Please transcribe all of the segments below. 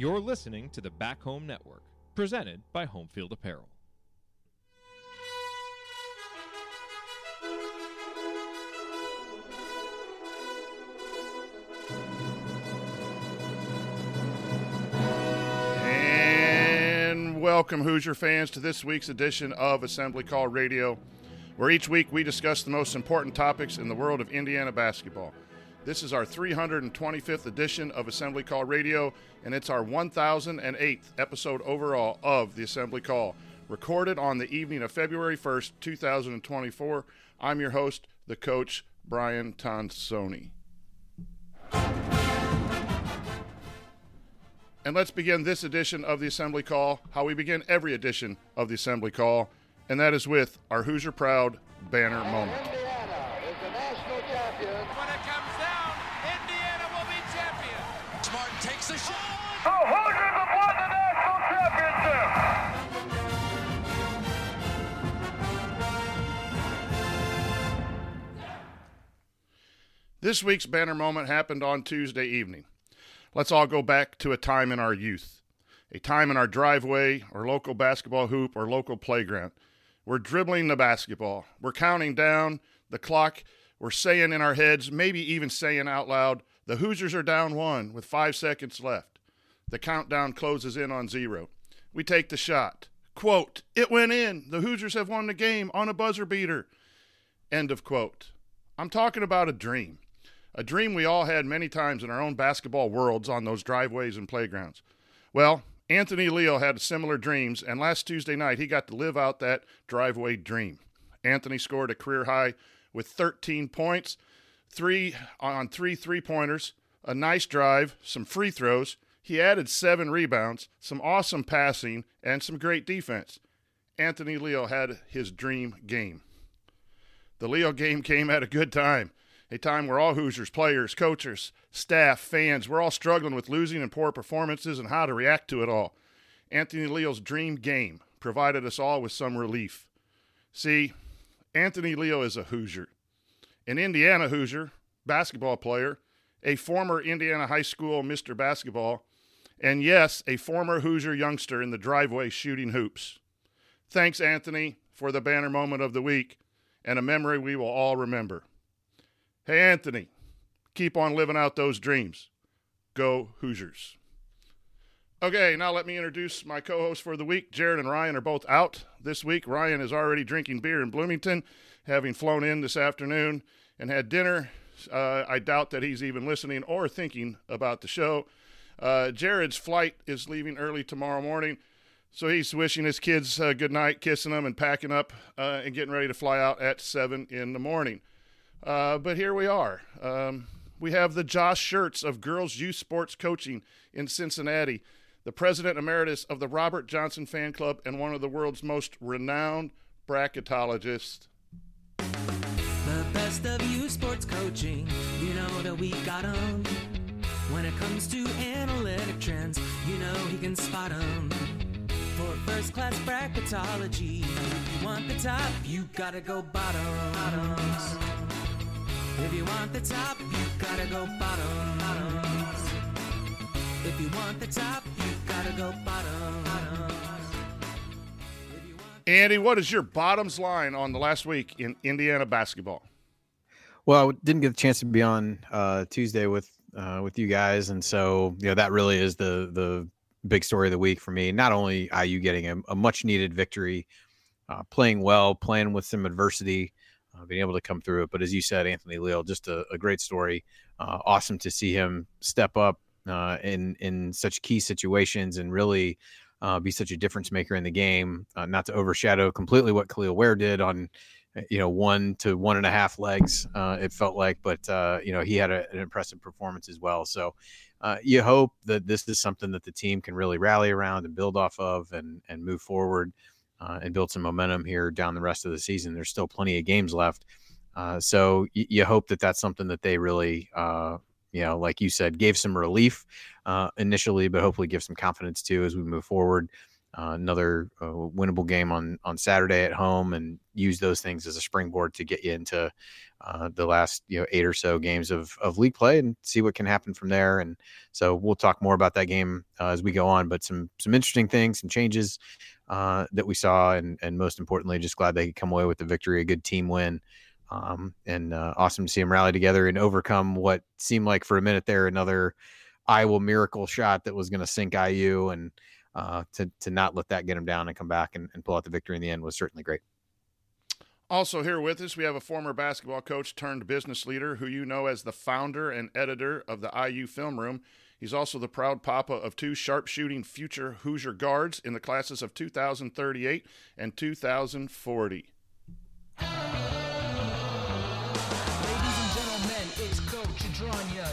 You're listening to the Back Home Network, presented by Homefield Apparel. And welcome, Hoosier fans, to this week's edition of Assembly Call Radio, where each week we discuss the most important topics in the world of Indiana basketball. This is our 325th edition of Assembly Call Radio, and it's our 1008th episode overall of the Assembly Call, recorded on the evening of February 1st, 2024. I'm your host, the coach, Brian Tonsoni. And let's begin this edition of the Assembly Call, how we begin every edition of the Assembly Call, and that is with our Hoosier Proud banner moment. This week's banner moment happened on Tuesday evening. Let's all go back to a time in our youth, a time in our driveway or local basketball hoop or local playground. We're dribbling the basketball, we're counting down the clock, we're saying in our heads, maybe even saying out loud, the Hoosiers are down one with five seconds left. The countdown closes in on zero. We take the shot. Quote, it went in. The Hoosiers have won the game on a buzzer beater. End of quote. I'm talking about a dream. A dream we all had many times in our own basketball worlds on those driveways and playgrounds. Well, Anthony Leal had similar dreams, and last Tuesday night he got to live out that driveway dream. Anthony scored a career high with 13 points, three on three three pointers, a nice drive, some free throws. He added seven rebounds, some awesome passing, and some great defense. Anthony Leal had his dream game. The Leal game came at a good time, a time where all Hoosiers, players, coaches, staff, fans, we're all struggling with losing and poor performances and how to react to it all. Anthony Leal's dream game provided us all with some relief. See, Anthony Leal is a Hoosier, an Indiana Hoosier, basketball player, a former Indiana high school Mr. Basketball, and yes, a former Hoosier youngster in the driveway shooting hoops. Thanks, Anthony, for the banner moment of the week and a memory we will all remember. Hey, Anthony, keep on living out those dreams. Go Hoosiers. Okay, now let me introduce my co hosts for the week. Jared and Ryan are both out this week. Ryan is already drinking beer in Bloomington, having flown in this afternoon and had dinner. Uh, I doubt that he's even listening or thinking about the show. Uh, Jared's flight is leaving early tomorrow morning, so he's wishing his kids uh, good night, kissing them, and packing up uh, and getting ready to fly out at 7 in the morning. Uh, but here we are. Um, we have the Josh Shirts of Girls Youth Sports Coaching in Cincinnati, the president emeritus of the Robert Johnson Fan Club, and one of the world's most renowned bracketologists. The best of you sports coaching, you know that we got 'em. When it comes to analytic trends, you know he can spot 'em. For first class bracketology, you want the top, you gotta go. If you want the top, you gotta go bottom. Bottoms. If you want the top, you gotta go bottom. Bottoms. If you want Andy, what is your bottoms line on the last week in Indiana basketball? Well, I didn't get the chance to be on uh, Tuesday with uh, with you guys, and so you know that really is the the big story of the week for me. Not only IU getting a, a much needed victory, uh, playing well, playing with some adversity, uh, being able to come through it, but as you said, Anthony Leal, just a, a great story. Uh, awesome to see him step up uh, in in such key situations and really. Uh, be such a difference maker in the game, uh, not to overshadow completely what Kel'el Ware did on you know one to one and a half legs uh, it felt like but uh, you know he had a, an impressive performance as well so uh, you hope that this is something that the team can really rally around and build off of and and move forward uh, and build some momentum here down the rest of the season. There's still plenty of games left. Uh, so y- you hope that that's something that they really uh, you know like you said gave some relief initially but hopefully give some confidence too as we move forward uh, another uh, winnable game on on Saturday at home, and use those things as a springboard to get you into uh, the last you know eight or so games of of league play and see what can happen from there. And so we'll talk more about that game uh, as we go on. But some some interesting things, some changes uh, that we saw, and and most importantly, just glad they could come away with the victory, a good team win. Um, and uh, awesome to see them rally together and overcome what seemed like for a minute there another Iowa miracle shot that was going to sink IU and uh, to to not let that get him down and come back and, and pull out the victory in the end was certainly great. Also, here with us, we have a former basketball coach turned business leader who you know as the founder and editor of the IU Film Room. He's also the proud papa of two sharpshooting future Hoosier guards in the classes of 2038 and 2040. Ladies and gentlemen, it's Coach Adragna.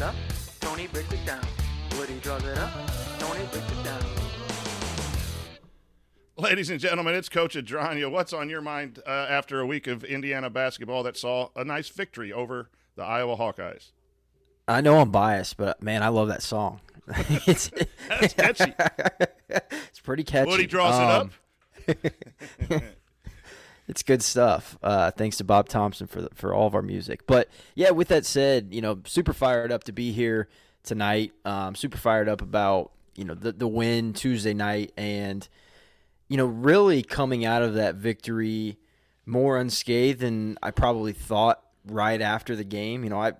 It up. Tony breaks it down. Woody draws it up. Tony breaks it down. Ladies and gentlemen, it's Coach Adragna. What's on your mind uh, after a week of Indiana basketball that saw a nice victory over the Iowa Hawkeyes? I know I'm biased, but man, I love that song. it's, That's catchy. it's pretty catchy. Woody draws Um, it up. it's good stuff. Uh, thanks to Bob Thompson for the, for all of our music. But yeah, with that said, you know, super fired up to be here tonight. Um, super fired up about you know the the win Tuesday night, and you know really coming out of that victory more unscathed than I probably thought right after the game. You know, I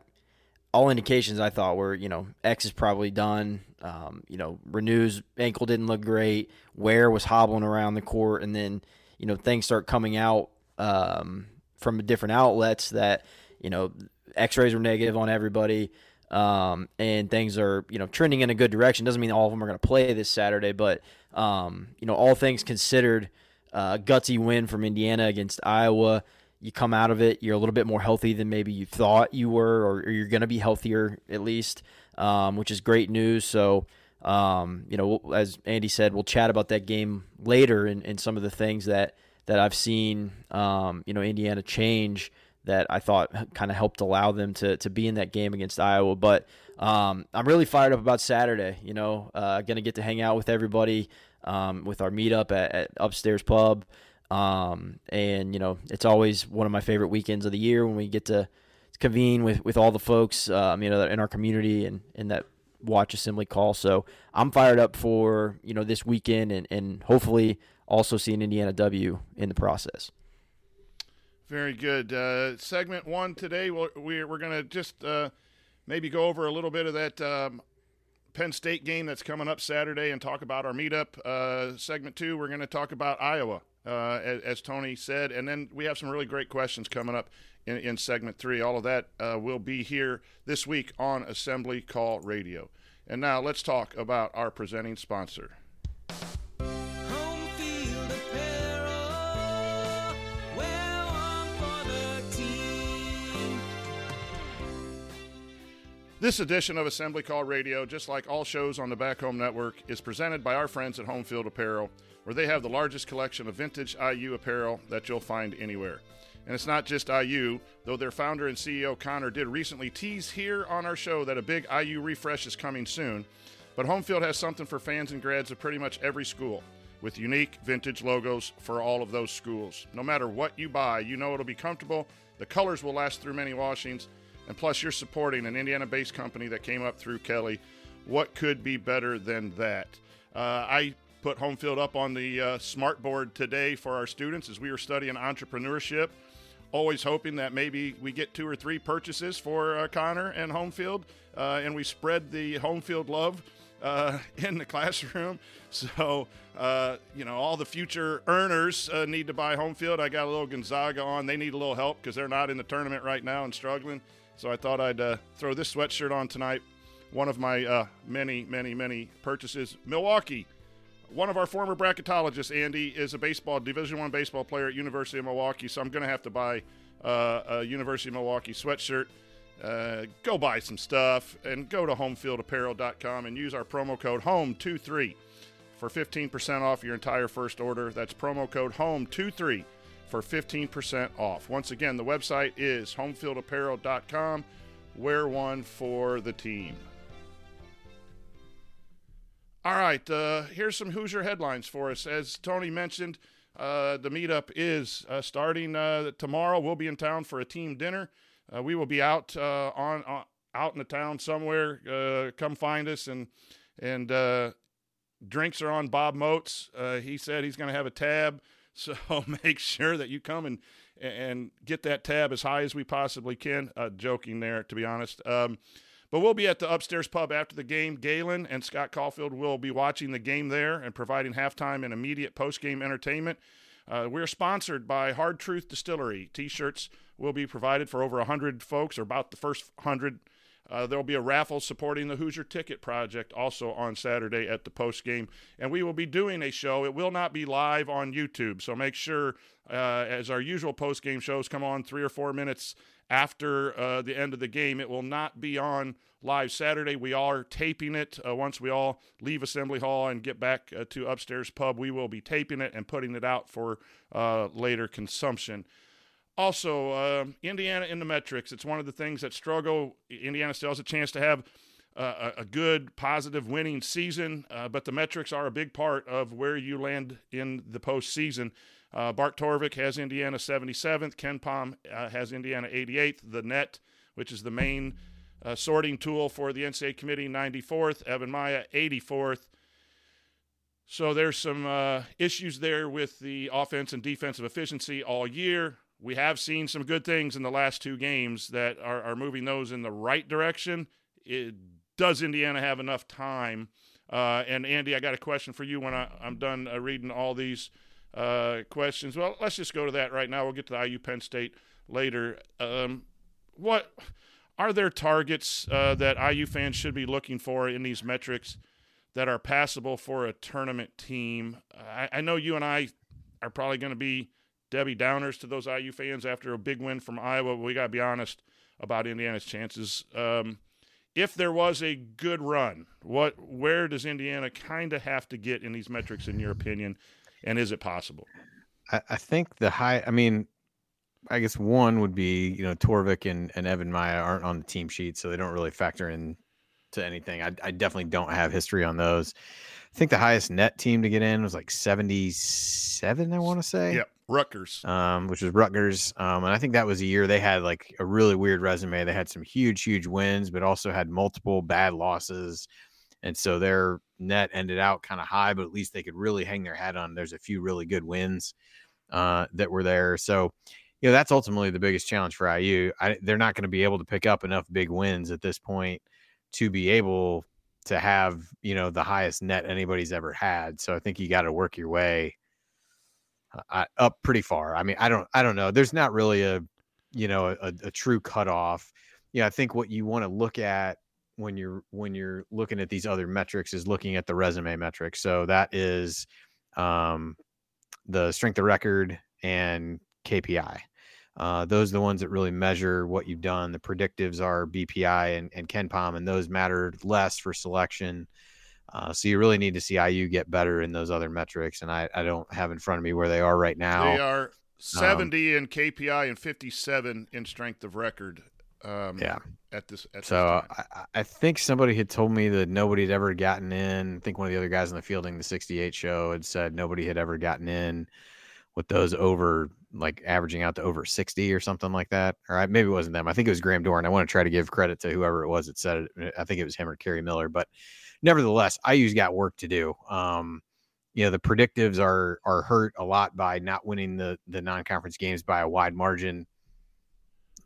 all indications I thought were, you know, X is probably done. Um, you know, Reneau's ankle didn't look great. Ware was hobbling around the court, and then you know things start coming out um, from different outlets that you know X-rays were negative on everybody, um, and things are you know trending in a good direction. Doesn't mean all of them are going to play this Saturday, but um, you know all things considered, uh, gutsy win from Indiana against Iowa you come out of it, you're a little bit more healthy than maybe you thought you were, or, or you're going to be healthier at least, um, which is great news. So, um, you know, as Andy said, we'll chat about that game later and, and some of the things that that I've seen, um, you know, Indiana change that I thought kind of helped allow them to to be in that game against Iowa. But um, I'm really fired up about Saturday. You know, uh, going to get to hang out with everybody um, with our meetup at, at Upstairs Pub. Um, and you know, it's always one of my favorite weekends of the year when we get to convene with, with all the folks, um, you know, in our community and, and that watch assembly call. So I'm fired up for, you know, this weekend and, and hopefully also see an Indiana W in the process. Very good. Uh, segment one today, we're, we're, going to just uh, maybe go over a little bit of that um, Penn State game that's coming up Saturday and talk about our meetup. Uh, segment two, we're going to talk about Iowa, uh, as, as Tony said. And then we have some really great questions coming up in, in segment three. All of that uh, will be here this week on Assembly Call Radio. And now let's talk about our presenting sponsor. Apparel. Wear one for the team. This edition of Assembly Call Radio, just like all shows on the Back Home Network, is presented by our friends at Homefield Apparel, where they have the largest collection of vintage IU apparel that you'll find anywhere. And it's not just IU, though their founder and CEO Connor did recently tease here on our show that a big IU refresh is coming soon. But Homefield has something for fans and grads of pretty much every school, with unique vintage logos for all of those schools. No matter what you buy, you know it'll be comfortable, the colors will last through many washings, and plus you're supporting an Indiana based company that came up through Kelley. What could be better than that? Uh, I put Homefield up on the uh, smart board today for our students as we were studying entrepreneurship always hoping that maybe we get two or three purchases for uh, Connor and home field, uh, and we spread the home field love uh, in the classroom. So, uh, you know, all the future earners uh, need to buy home field. I got a little Gonzaga on. They need a little help because they're not in the tournament right now and struggling. So I thought I'd uh, throw this sweatshirt on tonight. One of my many, many, many purchases. Milwaukee one of our former bracketologists, Andy, is a baseball Division One baseball player at University of Milwaukee. So I'm going to have to buy uh, a University of Milwaukee sweatshirt. Uh, go buy some stuff and go to homefieldapparel.com and use our promo code HOME23 for 15% off your entire first order. That's promo code HOME23 for 15% off. Once again, the website is homefieldapparel.com. Wear one for the team. All right, uh, here's some Hoosier headlines for us. As Tony mentioned, uh, the meetup is uh, starting uh, tomorrow. We'll be in town for a team dinner. Uh, we will be out uh, on, out in the town somewhere. come find us and and drinks are on Bob Moats. he said he's going to have a tab, so make sure that you come and and get that tab as high as we possibly can. joking there, to be honest. Um, but we'll be at the upstairs pub after the game. Galen and Scott Caulfield will be watching the game there and providing halftime and immediate post-game entertainment. Uh, we're sponsored by Hard Truth Distillery. T-shirts will be provided for over 100 folks, or about the first 100. Uh, there will be a raffle supporting the Hoosier Ticket Project also on Saturday at the post game. And we will be doing a show. It will not be live on YouTube. So make sure, uh, as our usual post game shows come on three or four minutes after uh, the end of the game. It will not be on live Saturday. We are taping it uh, once we all leave Assembly Hall and get back uh, to upstairs pub. We will be taping it and putting it out for uh, later consumption. Also, uh, Indiana in the metrics. It's one of the things that struggle. Indiana still has a chance to have uh, a good, positive, winning season, but the metrics are a big part of where you land in the postseason. Uh, Bart Torvik has Indiana 77th. KenPom uh, has Indiana 88th. The net, which is the main uh, sorting tool for the NCAA committee, 94th. Evan Miya 84th. So there's some uh, issues there with the offense and defensive efficiency all year. We have seen some good things in the last two games that are, are moving those in the right direction. It, does Indiana have enough time? Uh, and Andy, I got a question for you when I, am done uh, reading all these uh, questions. Well, let's just go to that right now. We'll get to the IU Penn State later. Um, what are there targets uh, that IU fans should be looking for in these metrics that are passable for a tournament team? I, I know you and I are probably going to be Debbie Downers to those IU fans after a big win from Iowa. We got to be honest about Indiana's chances. Um, if there was a good run, what where does Indiana kind of have to get in these metrics, in your opinion? and is it possible? I, I think the high. I mean, I guess one would be you know Torvik and, and Evan Miya aren't on the team sheet, so they don't really factor in to anything. I, I definitely don't have history on those. I think the highest net team to get in was like seventy seven. I want to say. Yep. Rutgers, um, which was Rutgers, um, and I think that was a year they had like a really weird resume. They had some huge, huge wins, but also had multiple bad losses and so their net ended out kind of high, but at least they could really hang their hat on. There's a few really good wins uh, that were there, so you know that's ultimately the biggest challenge for IU. I, they're not going to be able to pick up enough big wins at this point to be able to have you know the highest net anybody's ever had. So I think you got to work your way up pretty far. I mean, I don't, I don't know. There's not really a, you know, a, a true cutoff. Yeah, I think what you want to look at when you're when you're looking at these other metrics is looking at the resume metrics. So that is um, the strength of record and KPI. Uh, those are the ones that really measure what you've done. The predictives are BPI and, and KenPom, and those matter less for selection. Uh, so you really need to see IU get better in those other metrics, and I, I don't have in front of me where they are right now. They are 70 um, in KPI and 57 in strength of record. Um, yeah. At this, at so this I, I, think somebody had told me that nobody had ever gotten in. I think one of the other guys in the fielding, the 68 show, had said nobody had ever gotten in with those over, like averaging out to over 60 or something like that. Or I, maybe it wasn't them. I think it was Graham Dorn. I want to try to give credit to whoever it was that said it. I think it was him or Kerry Miller. But nevertheless, IU's got work to do. Um, you know the predictives are are hurt a lot by not winning the the non-conference games by a wide margin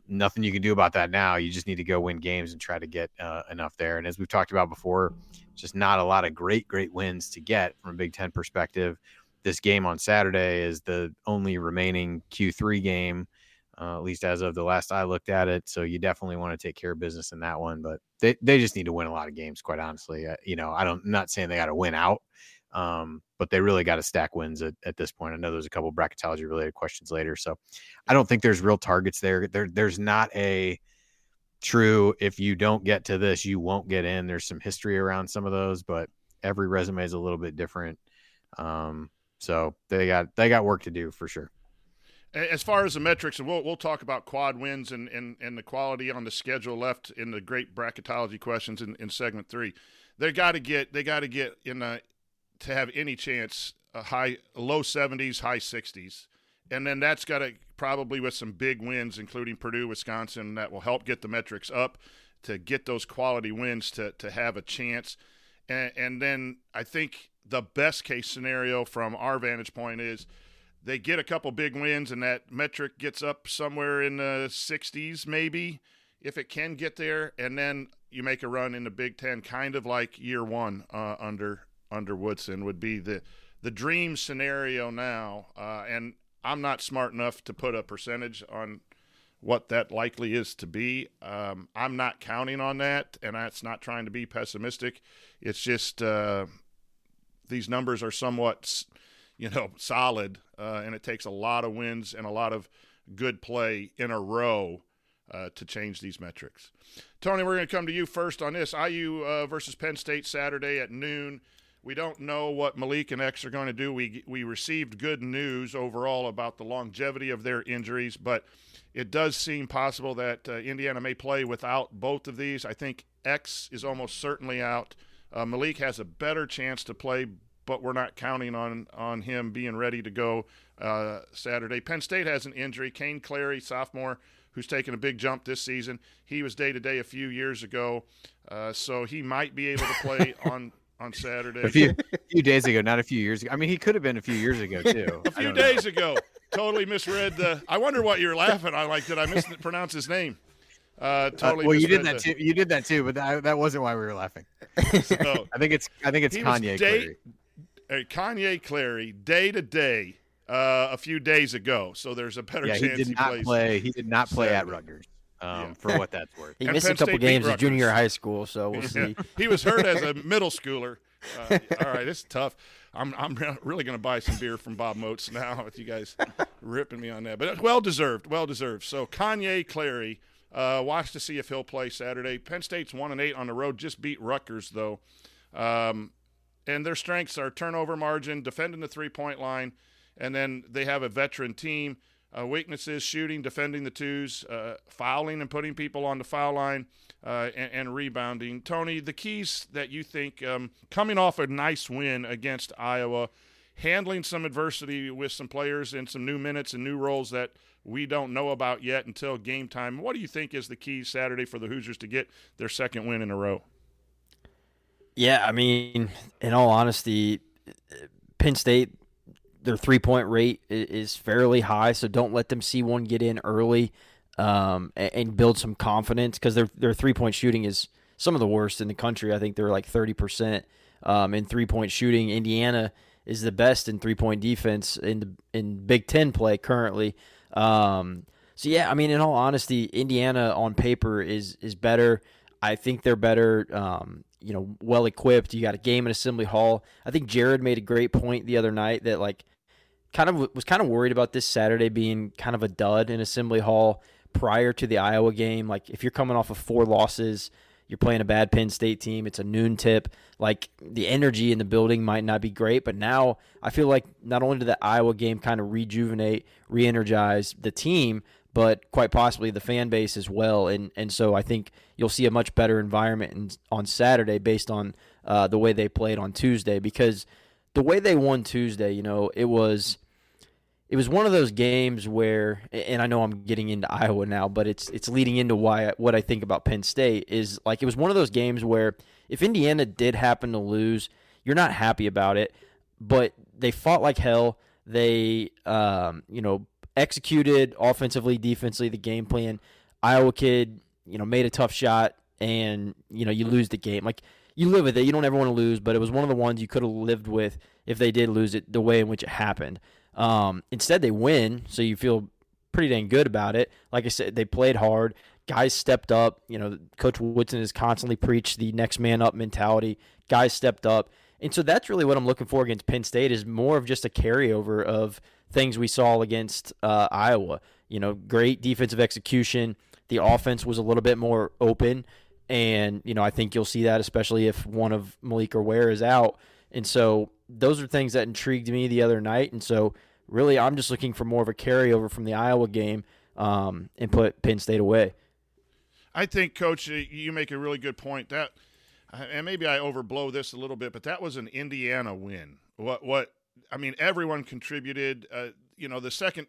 nothing you can do about that now. You just need to go win games and try to get uh, enough there. And as we've talked about before, just not a lot of great, great wins to get from a Big Ten perspective. This game on Saturday is the only remaining Q3 game, uh, at least as of the last I looked at it. So you definitely want to take care of business in that one. But they, they just need to win a lot of games, quite honestly. Uh, you know, I don't, I'm not saying they got to win out, um, but they really got to stack wins at, at this point. I know there's a couple bracketology related questions later. So I don't think there's real targets there. There there's not a true if you don't get to this, you won't get in. There's some history around some of those, but every resume is a little bit different. Um, so they got they got work to do for sure. As far as the metrics, and we'll we'll talk about quad wins and, and, and the quality on the schedule left in the great bracketology questions in, in segment three. They got to get they got to get in a, to have any chance a high low seventies, high sixties, and then that's got to probably with some big wins, including Purdue, Wisconsin, that will help get the metrics up to get those quality wins to to have a chance. And, and then I think the best case scenario from our vantage point is they get a couple big wins and that metric gets up somewhere in the 60s maybe if it can get there. And then you make a run in the big 10 kind of like year one uh, under under woodson would be the the dream scenario now. Uh, and i'm not smart enough to put a percentage on what that likely is to be. Um, i'm not counting on that and that's not trying to be pessimistic. It's just uh, these numbers are somewhat you know solid uh, and it takes a lot of wins and a lot of good play in a row uh, to change these metrics. Tony, we're going to come to you first on this. IU uh, versus Penn State Saturday at noon. We don't know what Malik and X are going to do. We we received good news overall about the longevity of their injuries, but it does seem possible that uh, Indiana may play without both of these. I think X is almost certainly out. Uh, Malik has a better chance to play but we're not counting on on him being ready to go uh, Saturday. Penn State has an injury. Kane Clary, sophomore, who's taken a big jump this season. He was day to day a few years ago, uh, so he might be able to play on on Saturday. A few, a few days ago, not a few years ago. I mean, he could have been a few years ago too. a few days ago. Totally misread the. I wonder what you're laughing. I like. Did I mispronounce his name? Uh, totally. Uh, well, you did that the, too. You did that too, but that, that wasn't why we were laughing. So, I think it's. I think it's Kanye. Day, uh, Kanye Clary day to day uh, a few days ago, so there's a better yeah, chance he did not play. He did not play Saturday. at Rutgers. Um, yeah. for what that's worth. he and missed Penn a couple State games in junior high school, so we'll Yeah. see. he was hurt as a middle schooler. Uh, all right, it's tough. I'm I'm really going to buy some beer from Bob Moats now with you guys ripping me on that, but well deserved, well deserved. So Kanye Clary, uh, watch to see if he'll play Saturday. Penn State's one and eight on the road, just beat Rutgers though, um, and their strengths are turnover margin, defending the three point line, and then they have a veteran team. Uh, weaknesses: shooting, defending the twos, uh, fouling and putting people on the foul line, uh, and, and, rebounding. Tony, the keys that you think um, coming off a nice win against Iowa, handling some adversity with some players and some new minutes and new roles that we don't know about yet until game time. What do you think is the key Saturday for the Hoosiers to get their second win in a row? Yeah, I mean, in all honesty, Penn State their three point rate is fairly high, so don't let them see one get in early um, and, build some confidence because their their three point shooting is some of the worst in the country. I think they're like thirty percent um, in three point shooting. Indiana is the best in three point defense in the in Big Ten play currently. Um, so yeah, I mean, in all honesty, Indiana on paper is is better. I think they're better. Um, you know, well equipped. You got a game in Assembly Hall. I think Jared made a great point the other night that like kind of was kind of worried about this Saturday being kind of a dud in Assembly Hall prior to the Iowa game. Like if you're coming off of four losses, you're playing a bad Penn State team. It's a noon tip. Like the energy in the building might not be great, but now I feel like not only did the Iowa game kind of rejuvenate, re-energize the team, but quite possibly the fan base as well. And and so I think you'll see a much better environment in, on Saturday based on uh, the way they played on Tuesday because the way they won Tuesday, you know, it was it was one of those games where, and I know I'm getting into Iowa now, but it's it's leading into why what I think about Penn State is like it was one of those games where if Indiana did happen to lose, you're not happy about it, but they fought like hell. They, um, you know, executed offensively, defensively the game plan. Iowa kid, you know, made a tough shot, and you know you lose the game. Like you live with it. You don't ever want to lose, but it was one of the ones you could have lived with if they did lose it the way in which it happened. Um, instead, they win, so you feel pretty dang good about it. Like I said, they played hard. Guys stepped up. You know, Coach Woodson has constantly preached the next man up mentality. Guys stepped up. And so that's really what I'm looking for against Penn State is more of just a carryover of things we saw against uh, Iowa. You know, great defensive execution. The offense was a little bit more open. And, you know, I think you'll see that, especially if one of Malik or Ware is out And so those are things that intrigued me the other night. And so really, I'm just looking for more of a carryover from the Iowa game um, and put Penn State away. I think, Coach, you make a really good point. That, and maybe I overblow this a little bit, but that was an Indiana win. What? What? I mean, everyone contributed. Uh, you know, the second,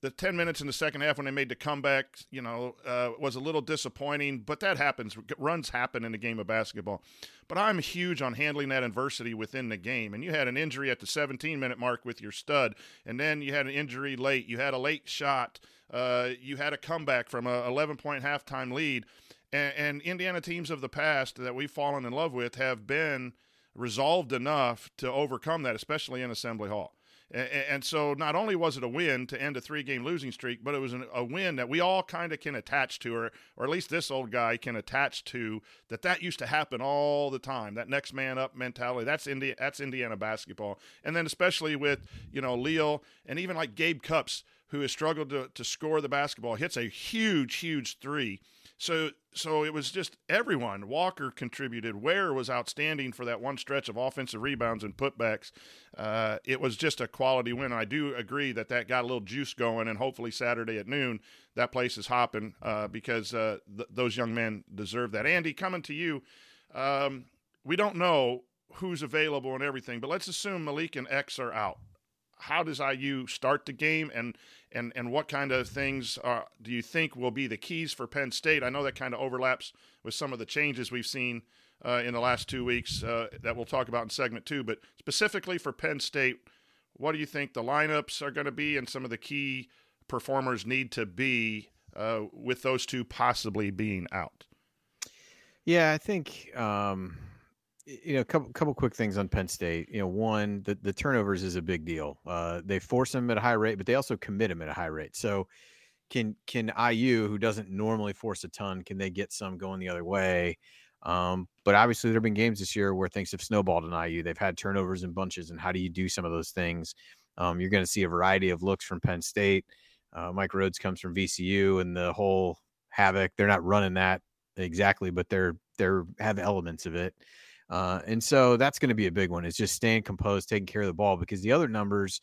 the ten minutes in the second half when they made the comeback, you know, uh, was a little disappointing. But that happens. Runs happen in the game of basketball. But I'm huge on handling that adversity within the game. And you had an injury at the 17 minute mark with your stud, and then you had an injury late. You had a late shot. Uh, you had a comeback from a 11 point halftime lead. And, and Indiana teams of the past that we've fallen in love with have been resolved enough to overcome that, especially in Assembly Hall. And, so, not only was it a win to end a three-game losing streak, but it was an, a win that we all kind of can attach to, or or at least this old guy can attach to. That that used to happen all the time. That next man up mentality. That's India. That's Indiana basketball. And then especially with you know Leal and even like Gabe Cupps, who has struggled to to score the basketball, hits a huge, huge three so so it was just everyone. Walker contributed. Ware was outstanding for that one stretch of offensive rebounds and putbacks. Uh, it was just a quality win. I do agree that that got a little juice going, and hopefully Saturday at noon that place is hopping uh, because uh, th- those young men deserve that. Andy, coming to you, um, we don't know who's available and everything, but let's assume Malik and X are out. How does IU start the game, and and and what kind of things are, do you think will be the keys for Penn State? I know that kind of overlaps with some of the changes we've seen uh, in the last two weeks uh, that we'll talk about in segment two. But specifically for Penn State, what do you think the lineups are going to be, and some of the key performers need to be uh, with those two possibly being out? Yeah, I think um, you know, a couple couple quick things on Penn State. You know, one, the, the turnovers is a big deal. Uh, they force them at a high rate, but they also commit them at a high rate. So, can can IU, who doesn't normally force a ton, can they get some going the other way? Um, but obviously, there have been games this year where things have snowballed in IU. They've had turnovers in bunches, and how do you do some of those things? Um, you're going to see a variety of looks from Penn State. Uh, Mike Rhoades comes from VCU, and the whole havoc. They're not running that exactly, but they're they're have elements of it. Uh, and so that's going to be a big one. Is just staying composed, taking care of the ball because the other numbers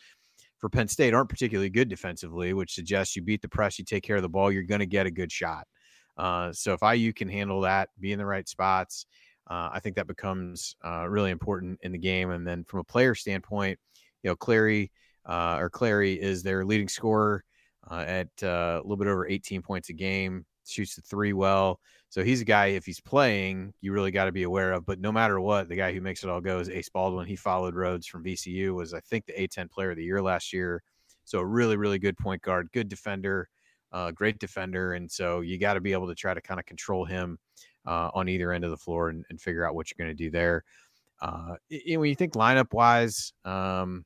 for Penn State aren't particularly good defensively, which suggests you beat the press, you take care of the ball, you're going to get a good shot. Uh, so if IU can handle that, be in the right spots, uh, I think that becomes uh, really important in the game. And then from a player standpoint, you know, Clary uh, or Clary is their leading scorer at a little bit over 18 points a game, shoots the three well. So he's a guy, if he's playing, you really got to be aware of. But no matter what, the guy who makes it all go is Ace Baldwin. He followed Rhoades from VCU, was, I think, the A10 player of the year last year. So a really, really good point guard, good defender, uh, great defender. And so you got to be able to try to kind of control him uh, on either end of the floor and, and figure out what you're going to do there. Uh, when you think lineup wise, um,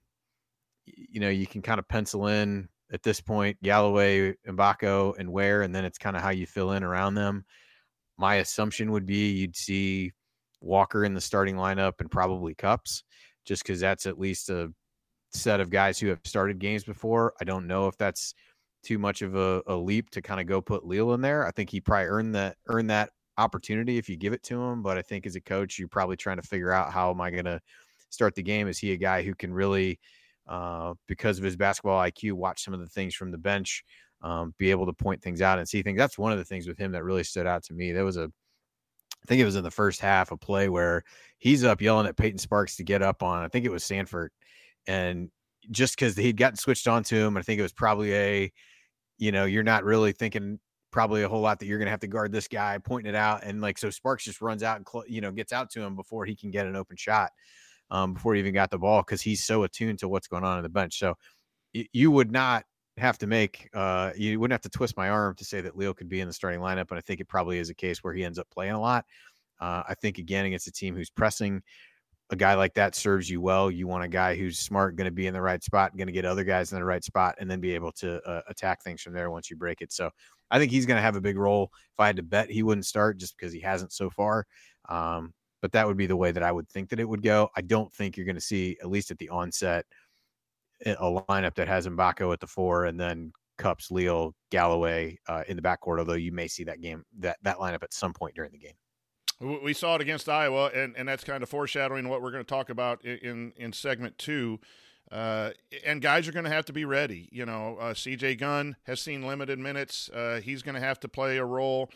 you know, you can kind of pencil in at this point Galloway, Mgbako, and Ware, and then it's kind of how you fill in around them my assumption would be you'd see Walker in the starting lineup and probably Cupps, just because that's at least a set of guys who have started games before. I don't know if that's too much of a, a leap to kind of go put Leal in there. I think he probably earned that earned that opportunity if you give it to him. But I think as a coach, you're probably trying to figure out how am I going to start the game? Is he a guy who can really, uh, because of his basketball IQ, watch some of the things from the bench? Um, be able to point things out and see things. That's one of the things with him that really stood out to me. There was a, I think it was in the first half a play where he's up yelling at Peyton Sparks to get up on. I think it was Sandfort, and just because he'd gotten switched on to him, I think it was probably a, you know, you're not really thinking probably a whole lot that you're going to have to guard this guy, pointing it out, and like so Sparks just runs out and cl- you know gets out to him before he can get an open shot, um, before he even got the ball because he's so attuned to what's going on in the bench. So you would not have to make uh you wouldn't have to twist my arm to say that Leal could be in the starting lineup, and I think it probably is a case where he ends up playing a lot. Uh, I think again against a team who's pressing, a guy like that serves you well. You want a guy who's smart, going to be in the right spot, going to get other guys in the right spot, and then be able to uh, attack things from there once you break it. So I think he's going to have a big role. If I had to bet, he wouldn't start just because he hasn't so far. Um, but that would be the way that I would think that it would go. I don't think you're going to see, at least at the onset, a lineup that has Mgbako at the four and then Cupps, Leal, Galloway uh, in the backcourt. Although you may see that game that that lineup at some point during the game. We saw it against Iowa, and, and that's kind of foreshadowing what we're going to talk about in in segment two. Uh, and guys are going to have to be ready. You know, uh, C.J. Gunn has seen limited minutes. Uh, he's going to have to play a role.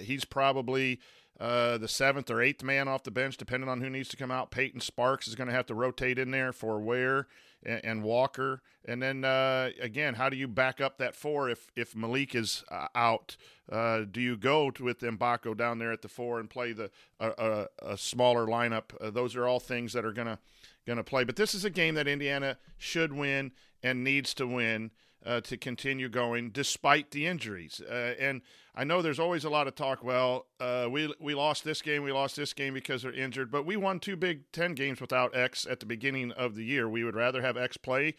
He's probably uh, the seventh or eighth man off the bench, depending on who needs to come out. Peyton Sparks is going to have to rotate in there for Ware and, and Walker. And then uh, again, how do you back up that four if if Malik is uh, out? Uh, do you go to, with Mgbako down there at the four and play the a, a, smaller lineup? Uh, those are all things that are gonna gonna play. But this is a game that Indiana should win and needs to win uh, to continue going despite the injuries. Uh, and I know there's always a lot of talk. Well, uh, we we lost this game, we lost this game because they're injured, but we won two Big Ten games without X at the beginning of the year. We would rather have X play.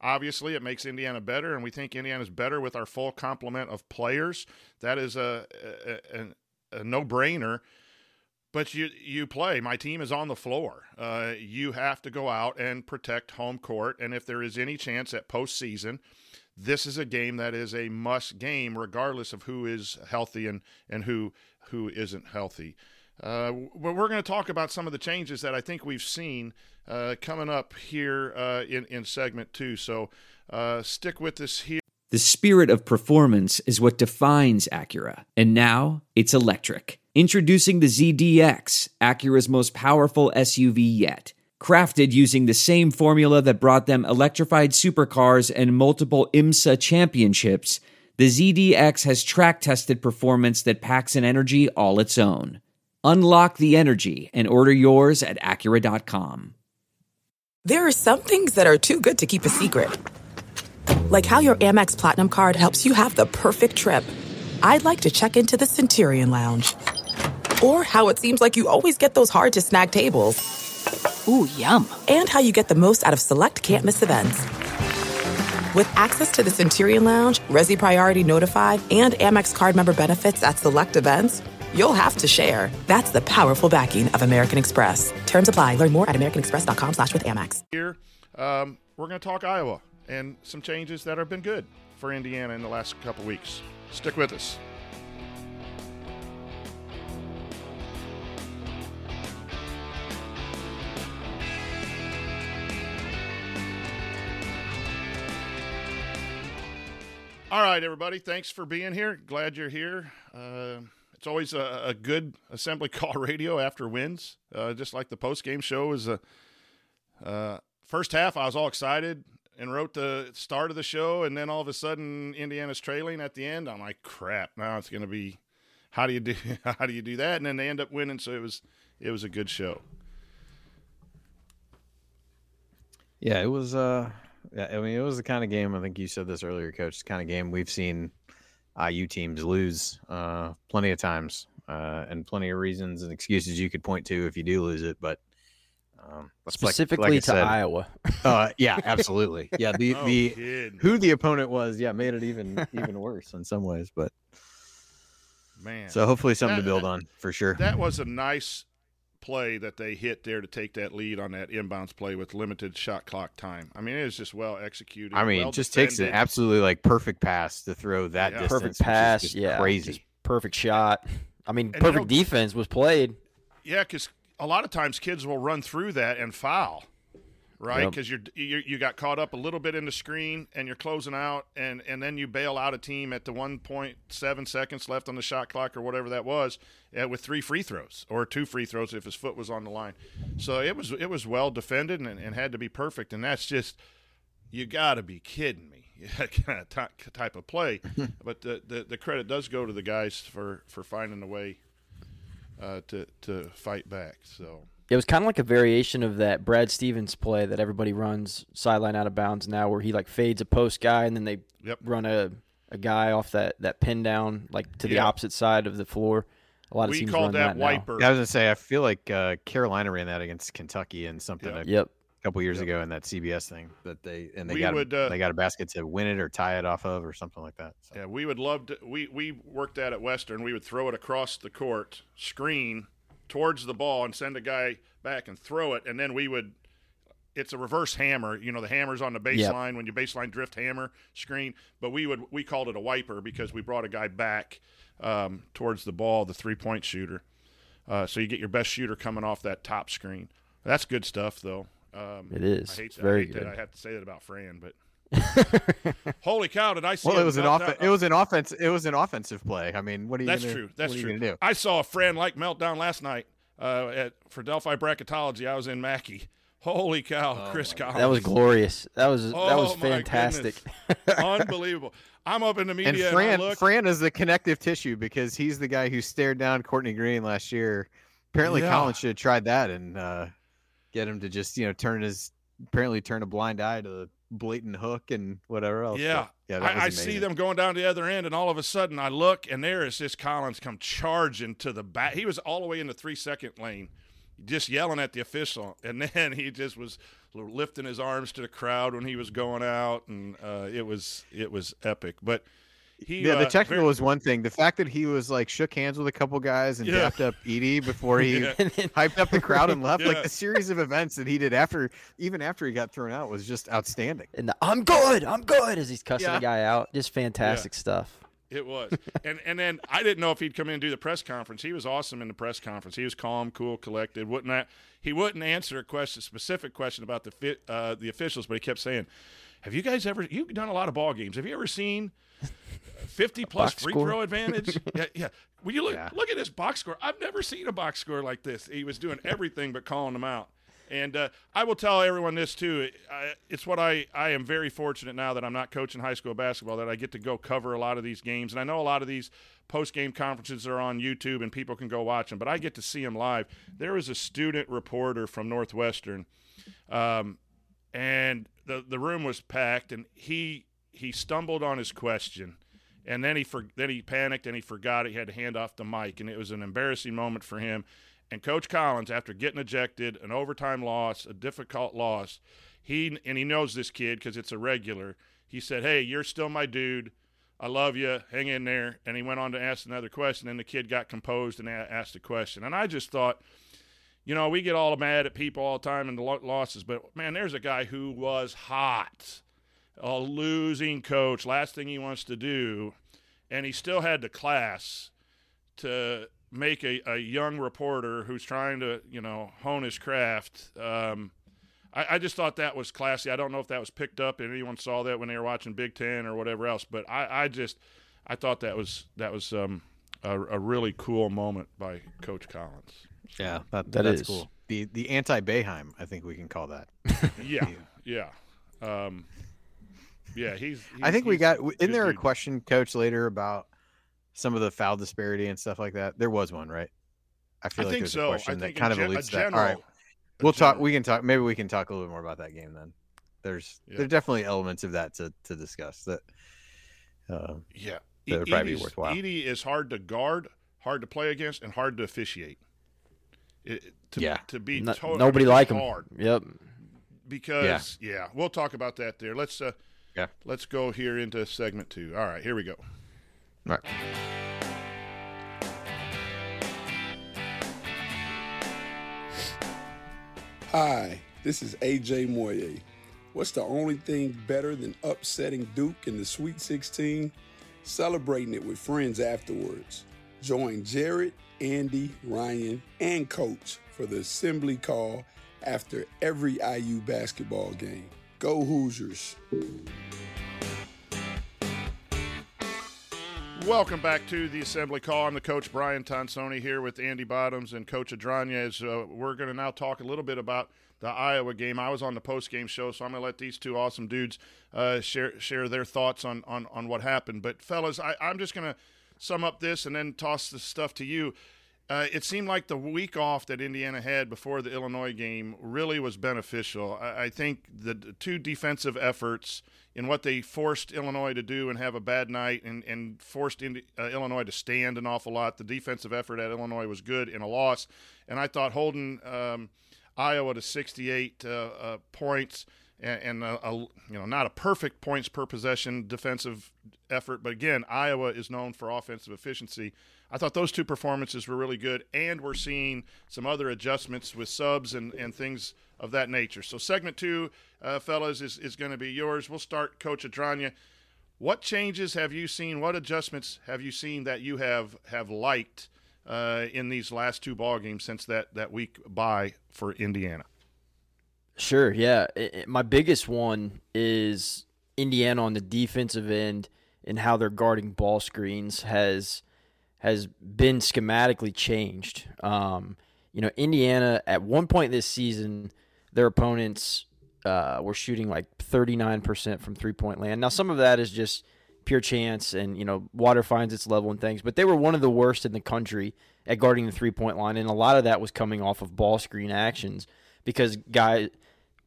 Obviously, it makes Indiana better, and we think Indiana's better with our full complement of players. That is a a, a, a no brainer but you you play. My team is on the floor. Uh, you have to go out and protect home court. And if there is any chance at postseason, this is a game that is a must game, regardless of who is healthy and and who who isn't healthy. Uh, but we're going to talk about some of the changes that I think we've seen uh, coming up here uh, in in segment two. So uh, stick with us here. The spirit of performance is what defines Acura. And now it's electric. Introducing the ZDX, Acura's most powerful SUV yet. Crafted using the same formula that brought them electrified supercars and multiple IMSA championships, the ZDX has track tested performance that packs an energy all its own. Unlock the energy and order yours at Acura.com. There are some things that are too good to keep a secret. Like how your Amex Platinum card helps you have the perfect trip. I'd like to check into the Centurion Lounge. Or how it seems like you always get those hard to snag tables. Ooh, yum. And how you get the most out of select can't miss events. With access to the Centurion Lounge, Resy Priority Notified, and Amex card member benefits at select events, you'll have to share. That's the powerful backing of American Express. Terms apply. Learn more at americanexpress.com slash with Amex. here. Um, we're going to talk Iowa and some changes that have been good for Indiana in the last couple weeks. Stick with us. All right, everybody. Thanks for being here. Glad you're here. Uh, it's always a, a good assembly call radio after wins, uh, just like the post game show is a. Uh, first half, I was all excited and wrote the start of the show, and then all of a sudden, Indiana's trailing at the end. I'm like, crap! Now it's going to be, how do you do? How do you do that? And then they end up winning, so it was, it was a good show. Yeah, it was. Uh, yeah, I mean, it was the kind of game. I think you said this earlier, Coach. The kind of game we've seen IU teams lose uh, plenty of times, uh, and plenty of reasons and excuses you could point to if you do lose it. But um, that's like- Specifically like to said- Iowa. Uh, yeah, absolutely. Yeah, the No the kidding. who the opponent was, yeah, made it even even worse in some ways. But Man, so hopefully something That- to build that- on for sure. That was a nice play that they hit there to take that lead on that inbounds play with limited shot clock time. I mean, it was just well executed. I mean, well it just takes an absolutely like perfect pass to throw that Yeah. distance. Perfect pass. just Yeah. crazy. just perfect shot. I mean, And you perfect know- defense was played. Yeah, because a lot of times kids will run through that and foul, right? Yep. Because you're, you you got caught up a little bit in the screen and you're closing out, and and then you bail out a team at the 1.7 seconds left on the shot clock or whatever that was, uh, with three free throws or two free throws if his foot was on the line. So it was it was well defended and, and had to be perfect, and that's just you got to be kidding me. That kind of ty- type of play, but the, the the credit does go to the guys for for finding a way uh, to to fight back. So It was kind of like a variation of that Brad Stevens play that everybody runs sideline out of bounds now, where he like fades a post guy and then they Yep. run a, a guy off that, that pin down like to the Yeah. opposite side of the floor. A lot of we teams called run that, that, now. wiper. Yeah, I was gonna say I feel like uh, Carolina ran that against Kentucky and something Yeah. a Yep. couple years ago in that CBS thing that they and they We got a- uh, they got a basket to win it or tie it off of or something like that. So. Yeah, we would love to. We we worked that at Western. We would throw it across the court, screen towards the ball, and send a guy back and throw it, and then we would. It's a reverse hammer. You know, the hammer's on the Yep. baseline when you baseline drift hammer screen. But we would we called it a wiper because we brought a guy back um, towards the ball, the three point shooter. Uh, so you get your best shooter coming off that top screen. That's good stuff, though. Um, It is. I hate, that, very I hate good. that I have to say that about Fran, but holy cow, did I see? Well, it was an meltdown- off- It was an offense. It was an offensive play. I mean, what are you? That's gonna, true. That's what are true. You do? I saw a friend like meltdown last night uh, at for Delphi bracketology. I was in Mackey. Holy cow, Chris Collins. That was glorious. That was that was Oh, fantastic. Unbelievable. I'm up in the media And and, Fran, look. Fran is the connective tissue because he's the guy who stared down Courtney Green last year. Apparently, Yeah. Collins should have tried that and uh, get him to just you know turn his apparently turn a blind eye to the blatant hook and whatever else. yeah, But, yeah, that was I, I see them going down the other end, and all of a sudden I look, and there is this Collins come charging to the back. He was all the way in the three second lane, just yelling at the official, and then he just was lifting his arms to the crowd when he was going out, and uh, it was it was epic. But he yeah, the uh, technical very- was one thing. The fact that he was like shook hands with a couple guys and Yeah. dapped up Edey before he Yeah. hyped up the crowd and left, Yeah. like the series of events that he did after, even after he got thrown out, was just outstanding. And the, I'm good. I'm good as he's cussing Yeah. the guy out. Just fantastic stuff. It was, and and then I didn't know if he'd come in and do the press conference. He was awesome in the press conference. He was calm, cool, collected. Wouldn't that, he wouldn't answer a question, specific question about the fit, uh, the officials, but he kept saying, "Have you guys ever? You've done a lot of ball games. Have you ever seen fifty plus free score? throw advantage? yeah, yeah. Will you look look at this box score? I've never seen a box score like this. He was doing everything but calling them out. And uh, I will tell everyone this too. I, it's what I, I am very fortunate now that I'm not coaching high school basketball that I get to go cover a lot of these games. And I know a lot of these post game conferences are on YouTube and people can go watch them, but I get to see them live. There was a student reporter from Northwestern, um, and the the room was packed, and he he stumbled on his question. And then he for, then he panicked and he forgot he had to hand off the mic, and it was an embarrassing moment for him. And Coach Collins, after getting ejected, an overtime loss, a difficult loss, he and he knows this kid because it's a regular. He said, "Hey, you're still my dude. I love you. Hang in there." And he went on to ask another question, and the kid got composed and asked a question. And I just thought, you know, we get all mad at people all the time and the lo- losses, but man, there's a guy who was hot, a losing coach. Last thing he wants to do, and he still had the class to make a, a young reporter who's trying to, you know, hone his craft. Um, I, I just thought that was classy. I don't know if that was picked up and anyone saw that when they were watching Big Ten or whatever else, but I, I just I thought that was that was um, a, a really cool moment by Coach Collins. Yeah, that, That that's is. cool. The the anti Boeheim, I think we can call that. Yeah, yeah, um, yeah. He's, I think we got. a In there a dude. question, Coach, later about some of the foul disparity and stuff like that? There was one, right? I feel I like there's so. a I question that kind of gen- a alludes to that. All general- right, a we'll talk. We can talk. Maybe we can talk a little bit more about that game then. There's Yeah. there's definitely elements of that to to discuss that. Uh, Yeah, that would probably be Edey's- worthwhile. Edey is hard to guard, hard to play against, and hard to officiate. It, to, Yeah. to be No- to- I nobody mean, like him. hard Yep. because yeah. we'll talk about that there. Let's uh, Yeah. let's go here into segment two. All right, here we go. all right. Hi, this is AJ Moye. What's the only thing better than upsetting Duke in the Sweet 16? Celebrating it with friends afterwards. Join Jared, Andy, Ryan, and Coach for the assembly call after every IU basketball game. Go Hoosiers! Welcome back to the assembly call. I'm the coach Brian Tonsoni here with Andy Bottoms and Coach Adragna. As uh, we're going to now talk a little bit about the Iowa game. I was on the post game show, so I'm going to let these two awesome dudes uh, share share their thoughts on on, on what happened. But fellas, I, I'm just going to sum up this and then toss the stuff to you. Uh, it seemed like the week off that Indiana had before the Illinois game really was beneficial. I, I think the two defensive efforts in what they forced Illinois to do and have a bad night and, and forced Indi- uh, Illinois to stand an awful lot. The defensive effort at Illinois was good in a loss. And I thought holding um, Iowa to 68 uh, uh, points and, and a, a, you know not a perfect points per possession defensive effort, but again Iowa is known for offensive efficiency. I thought those two performances were really good, and we're seeing some other adjustments with subs and, and things of that nature. So segment two, uh, fellas, is, is going to be yours. We'll start, Coach Adragna. What changes have you seen? What adjustments have you seen that you have have liked uh, in these last two ball games since that that week bye for Indiana? Sure, yeah. I- I- my biggest one is Indiana on the defensive end and how they're guarding ball screens has has been schematically changed. Um, you know, Indiana at one point this season, their opponents uh, were shooting like 39% from three point land. Now, some of that is just pure chance and, you know, water finds its level and things, but they were one of the worst in the country at guarding the three point line. And a lot of that was coming off of ball screen actions because guys,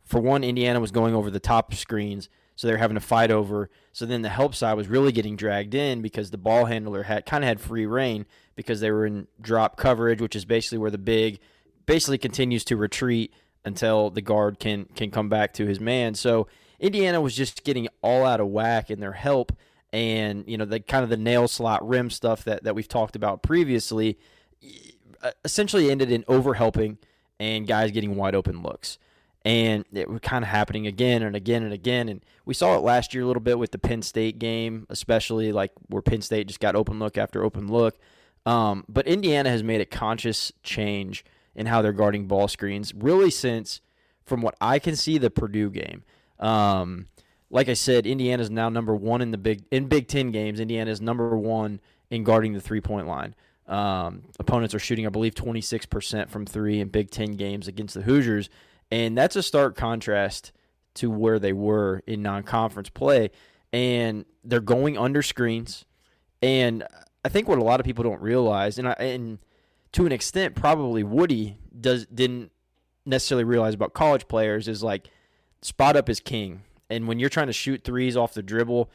for one, Indiana was going over the top screens, so they were having to fight over. So then the help side was really getting dragged in because the ball handler had kind of had free reign because they were in drop coverage, which is basically where the big basically continues to retreat until the guard can can come back to his man. So Indiana was just getting all out of whack in their help and you know the kind of the nail slot rim stuff that that we've talked about previously essentially ended in overhelping and guys getting wide open looks. And it was kind of happening again and again and again. And we saw it last year a little bit with the Penn State game, especially like where Penn State just got open look after open look. Um, but Indiana has made a conscious change in how they're guarding ball screens, really since, from what I can see, the Purdue game. Um, like I said, Indiana is now number one in the big in Big Ten games. Indiana is number one in guarding the three point line. Um, opponents are shooting, I believe, 26% from three in Big Ten games against the Hoosiers. And that's a stark contrast to where they were in non conference play. And they're going under screens. And I think what a lot of people don't realize, and, I, and to an extent, probably Woody does didn't necessarily realize about college players, is like spot up is king. And when you're trying to shoot threes off the dribble,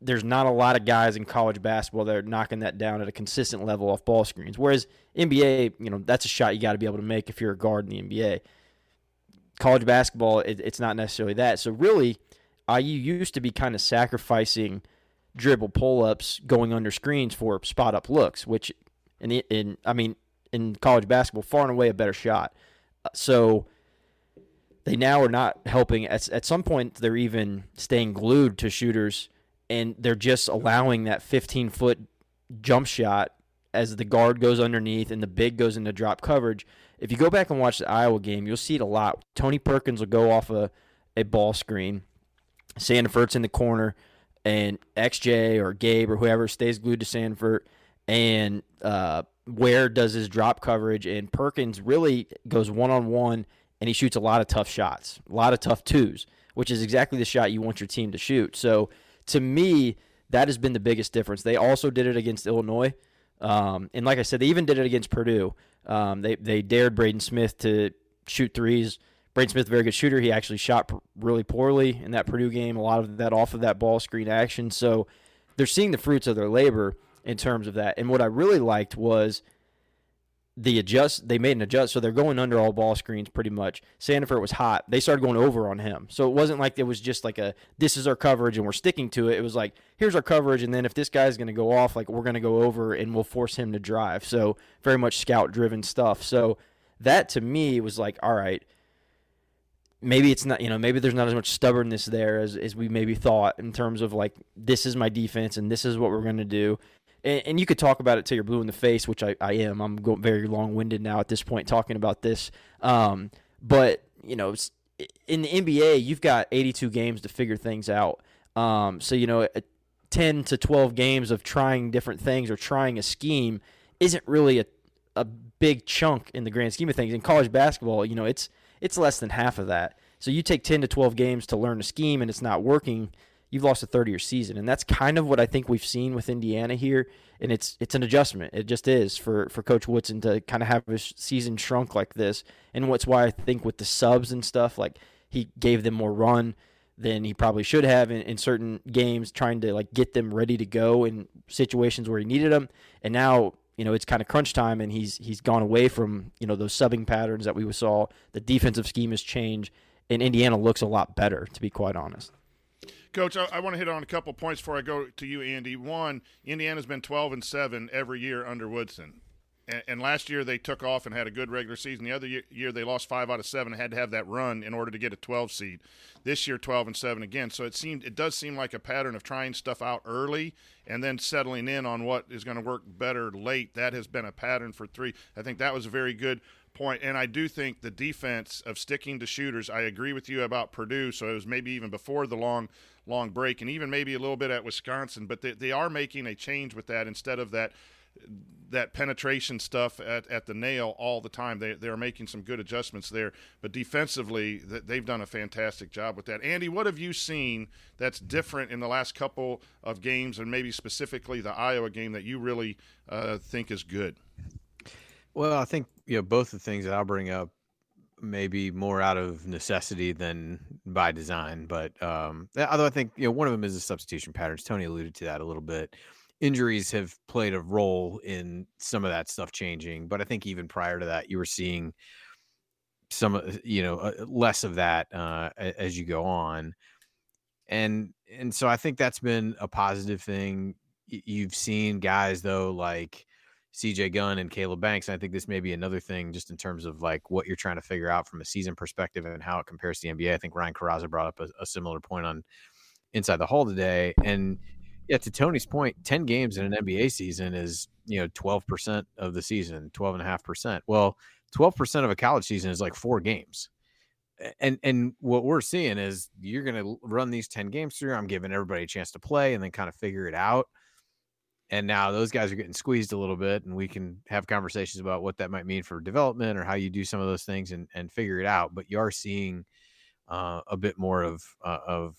there's not a lot of guys in college basketball that are knocking that down at a consistent level off ball screens. Whereas NBA, you know, that's a shot you got to be able to make if you're a guard in the NBA. College basketball, it, it's not necessarily that. So really, IU used to be kind of sacrificing dribble pull ups going under screens for spot up looks, which in the, in I mean in college basketball, far and away a better shot. Uh, So they now are not helping. At, at some point, they're even staying glued to shooters, and they're just allowing that 15 foot jump shot as the guard goes underneath and the big goes into drop coverage. If you go back and watch the Iowa game, you'll see it a lot. Tony Perkins will go off a, a ball screen. Sandfort's in the corner, and XJ or Gabe or whoever stays glued to Sandfort, and uh, Ware does his drop coverage, and Perkins really goes one on one, and he shoots a lot of tough shots, a lot of tough twos, which is exactly the shot you want your team to shoot. So to me, that has been the biggest difference. They also did it against Illinois, um, and like I said, they even did it against Purdue. Um, they they dared Braden Smith to shoot threes. Braden Smith, a very good shooter. He actually shot pr- really poorly in that Purdue game. A lot of that off of that ball screen action. So they're seeing the fruits of their labor in terms of that. And what I really liked was the adjust. They made an adjust, so they're going under all ball screens pretty much. Sandfort was hot. They started going over on him, so it wasn't like it was just like a this is our coverage and we're sticking to it. It was like here's our coverage, and then if this guy's going to go off, like we're going to go over and we'll force him to drive. So very much scout driven stuff. So that to me was like all right maybe it's not you know maybe there's not as much stubbornness there as, as we maybe thought in terms of like this is my defense and this is what we're going to do and, and you could talk about it till you're blue in the face which i, I am. I'm going very long-winded now at this point talking about this. Um, but you know in the nba you've got 82 games to figure things out. Um, so you know 10 to 12 games of trying different things or trying a scheme isn't really a, a big chunk in the grand scheme of things. In college basketball you know it's it's less than half of that. So you take 10 to 12 games to learn a scheme and it's not working, you've lost a third of your season. And that's kind of what I think we've seen with Indiana here and it's it's an adjustment. It just is for for coach Woodson to kind of have his season shrunk like this. And what's why I think with the subs and stuff like he gave them more run than he probably should have in, in certain games trying to like get them ready to go in situations where he needed them. And now you know, it's kind of crunch time, and he's he's gone away from you know those subbing patterns that we saw. The defensive scheme has changed, and Indiana looks a lot better, to be quite honest. Coach, I, I want to hit on a couple points before I go to you, Andy. One, Indiana's been 12 and 7 every year under Woodson. and, and last year they took off and had a good regular season. The other year, year they lost five out of seven, and had to have that run in order to get a 12 seed. This year, 12 and seven again. So it seemed it does seem like a pattern of trying stuff out early and then settling in on what is going to work better late. That has been a pattern for three. I think that was a very good point. And I do think the defense of sticking to shooters. I agree with you about Purdue. So it was maybe even before the long long break, and even maybe a little bit at Wisconsin. But they, they are making a change with that instead of that that penetration stuff at, at the nail all the time. They, they're making some good adjustments there. But defensively, they've done a fantastic job with that. Andy, what have you seen that's different in the last couple of games, and maybe specifically the Iowa game that you really uh, think is good? Well, I think you know both the things that I'll bring up maybe more out of necessity than by design. But um, although I think you know one of them is the substitution patterns. Tony alluded to that a little bit. Injuries have played a role in some of that stuff changing, but I think even prior to that, you were seeing some, you know, uh, less of that uh, as you go on, and and so I think that's been a positive thing. You've seen guys though like CJ Gunn and Kaleb Banks. And I think this may be another thing just in terms of like what you're trying to figure out from a season perspective and how it compares to the NBA. I think Ryan Carrazza brought up a, a similar point on Inside the Hall today. And yeah, to Tony's point, 10 games in an NBA season is, you know, 12% of the season, 12.5%. Well, 12% of a college season is like four games. And and what we're seeing is you're going to run these 10 games through. I'm giving everybody a chance to play and then kind of figure it out and now those guys are getting squeezed a little bit and we can have conversations about what that might mean for development or how you do some of those things and, and figure it out but you are seeing uh, a bit more of uh, of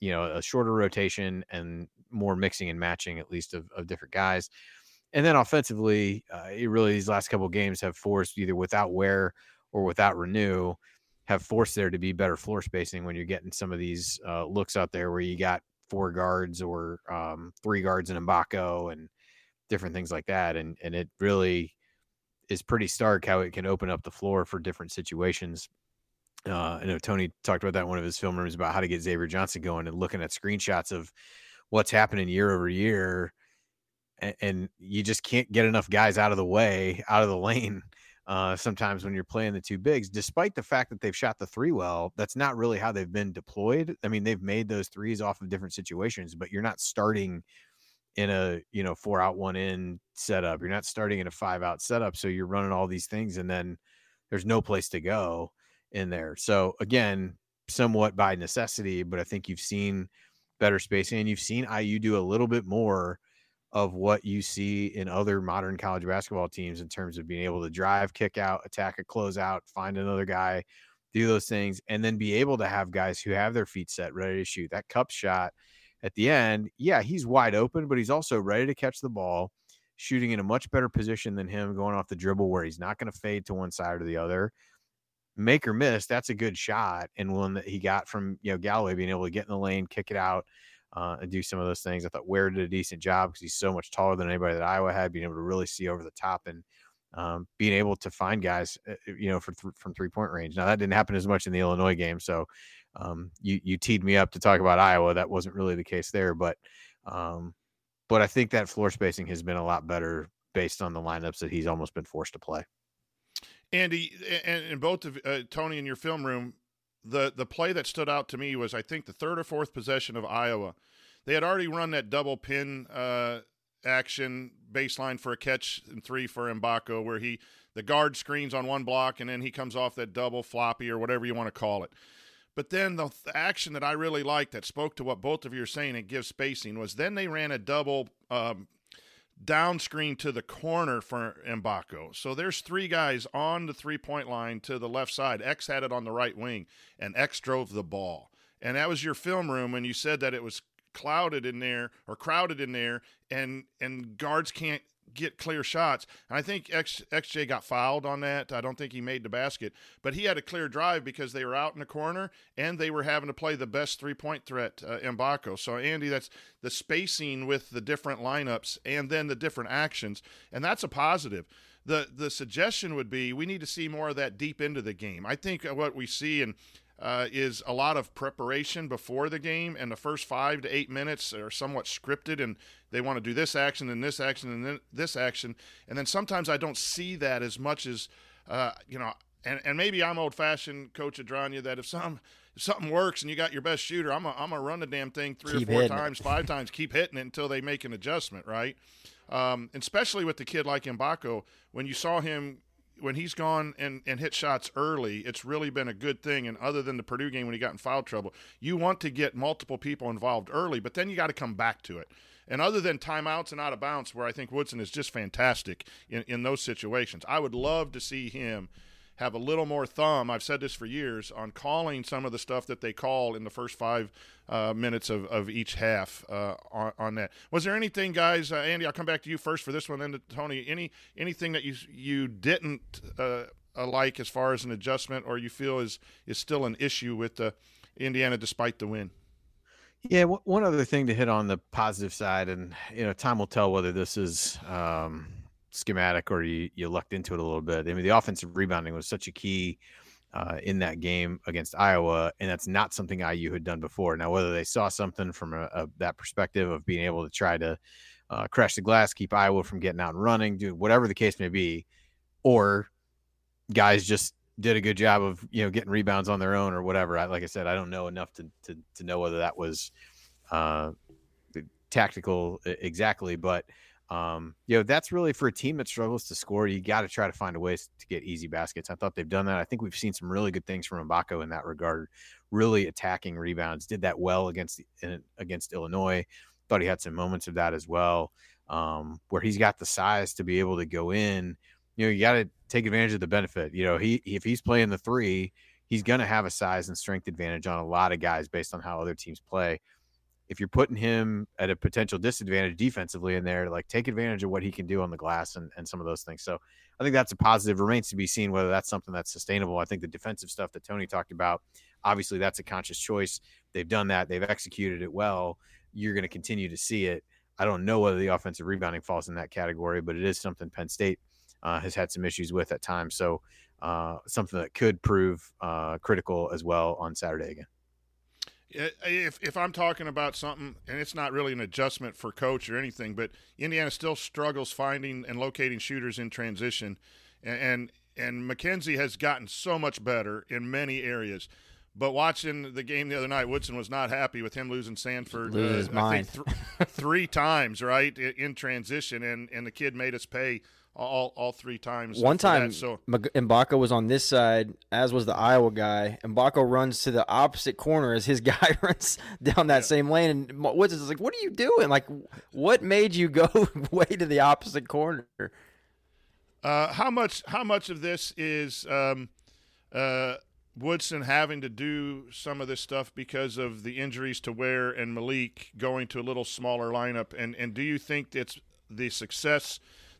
you know a shorter rotation and more mixing and matching at least of, of different guys. And then offensively uh, it really these last couple games have forced either without Ware or without Reneau have forced there to be better floor spacing when you're getting some of these uh, looks out there where you got four guards or um, three guards in Mgbako and different things like that. And and it really is pretty stark how it can open up the floor for different situations. Uh, I know Tony talked about that in one of his film rooms about how to get Xavier Johnson going and looking at screenshots of what's happening year over year. And, and you just can't get enough guys out of the way, out of the lane uh, sometimes when you're playing the two bigs, despite the fact that they've shot the three well, that's not really how they've been deployed. I mean, they've made those threes off of different situations, but you're not starting in a you know four out one in setup. You're not starting in a five out setup, so you're running all these things, and then there's no place to go in there. So again, somewhat by necessity, but I think you've seen better spacing, and you've seen IU do a little bit more of what you see in other modern college basketball teams in terms of being able to drive, kick out, attack a closeout, find another guy, do those things, and then be able to have guys who have their feet set, ready to shoot. That Cupps shot at the end, yeah, he's wide open, but he's also ready to catch the ball, shooting in a much better position than him going off the dribble where he's not going to fade to one side or the other. Make or miss, that's a good shot, and one that he got from you know Galloway being able to get in the lane, kick it out, uh, and do some of those things. I thought Ware did a decent job because he's so much taller than anybody that Iowa had, being able to really see over the top and um, being able to find guys, uh, uh, you know, for th- from three point range. Now that didn't happen as much in the Illinois game, so um, you you teed me up to talk about Iowa. That wasn't really the case there, but um, but I think that floor spacing has been a lot better based on the lineups that he's almost been forced to play. Andy and, and both of uh, Tony in your film room, the the play that stood out to me was I think the third or fourth possession of Iowa. They had already run that double pin uh, action baseline for a catch and three for Mgbako, where he the guard screens on one block and then he comes off that double floppy or whatever you want to call it. But then the, the action that I really liked that spoke to what both of you are saying and gives spacing was then they ran a double um, down screen to the corner for Mgbako. So there's three guys on the three point line to the left side. X had it on the right wing, and X drove the ball. And that was your film room when you said that it was clouded in there or crowded in there, and and guards can't get clear shots. And I think X, XJ got fouled on that. I don't think he made the basket, but he had a clear drive because they were out in the corner and they were having to play the best three point threat, uh, Mgbako. So, Andy, that's the spacing with the different lineups and then the different actions. And that's a positive. The, the suggestion would be we need to see more of that deep into the game. I think what we see, and uh, is a lot of preparation before the game, and the first five to eight minutes are somewhat scripted, and they want to do this action and this action and then this action, and then sometimes I don't see that as much as uh, you know. And, and maybe I'm old fashioned, Coach Adragna, that if some if something works and you got your best shooter, I'm going to run the damn thing three Keep or four it. times, five times, keep hitting it until they make an adjustment, right? Um, especially with the kid like Mgbako, when you saw him when he's gone and, and hit shots early, it's really been a good thing. And other than the Purdue game when he got in foul trouble, you want to get multiple people involved early, but then you got to come back to it. And other than timeouts and out of bounds, where I think Woodson is just fantastic in, in those situations, I would love to see him have a little more thumb. I've said this for years on calling some of the stuff that they call in the first five uh, minutes of, of each half uh, on, on that. Was there anything, guys? Uh, Andy, I'll come back to you first for this one, then to Tony. Any anything that you you didn't uh, uh, like as far as an adjustment, or you feel is is still an issue with uh, Indiana despite the win? Yeah, w- one other thing to hit on the positive side, and you know, time will tell whether this is um, schematic or you, you lucked into it a little bit. I mean, the offensive rebounding was such a key uh, in that game against Iowa, and that's not something IU had done before. Now, whether they saw something from a, a, that perspective of being able to try to uh, crash the glass, keep Iowa from getting out and running, do whatever the case may be, or guys just did a good job of you know getting rebounds on their own or whatever. I, like I said, I don't know enough to to, to know whether that was uh, tactical exactly, but um, you know that's really for a team that struggles to score. You got to try to find a way to get easy baskets. I thought they've done that. I think we've seen some really good things from Mgbako in that regard. Really attacking rebounds. Did that well against in, against Illinois. Thought he had some moments of that as well, um, where he's got the size to be able to go in. You know, you got to take advantage of the benefit. You know, he if he's playing the three, he's going to have a size and strength advantage on a lot of guys based on how other teams play. If you're putting him at a potential disadvantage defensively in there, like take advantage of what he can do on the glass and, and some of those things. So I think that's a positive. Remains to be seen whether that's something that's sustainable. I think the defensive stuff that Tony talked about, obviously that's a conscious choice. They've done that. They've executed it well. You're going to continue to see it. I don't know whether the offensive rebounding falls in that category, but it is something Penn State uh, has had some issues with at times. So uh, something that could prove uh, critical as well on Saturday again. If if I'm talking about something, and it's not really an adjustment for coach or anything, but Indiana still struggles finding and locating shooters in transition, and and, and Mackenzie has gotten so much better in many areas. But watching the game the other night, Woodson was not happy with him losing Sandfort. Lose his uh, I mind. think th- three times, right, in, in transition, and and the kid made us pay all all three times. One for that. time, so Mgbako was on this side, as was the Iowa guy. Mgbako runs to the opposite corner as his guy runs down that same lane, and Woods is like, "What are you doing? Like, what made you go way to the opposite corner?" Uh, how much? How much of this is um, uh, Woodson having to do some of this stuff because of the injuries to Ware and Malik going to a little smaller lineup? And and do you think it's the success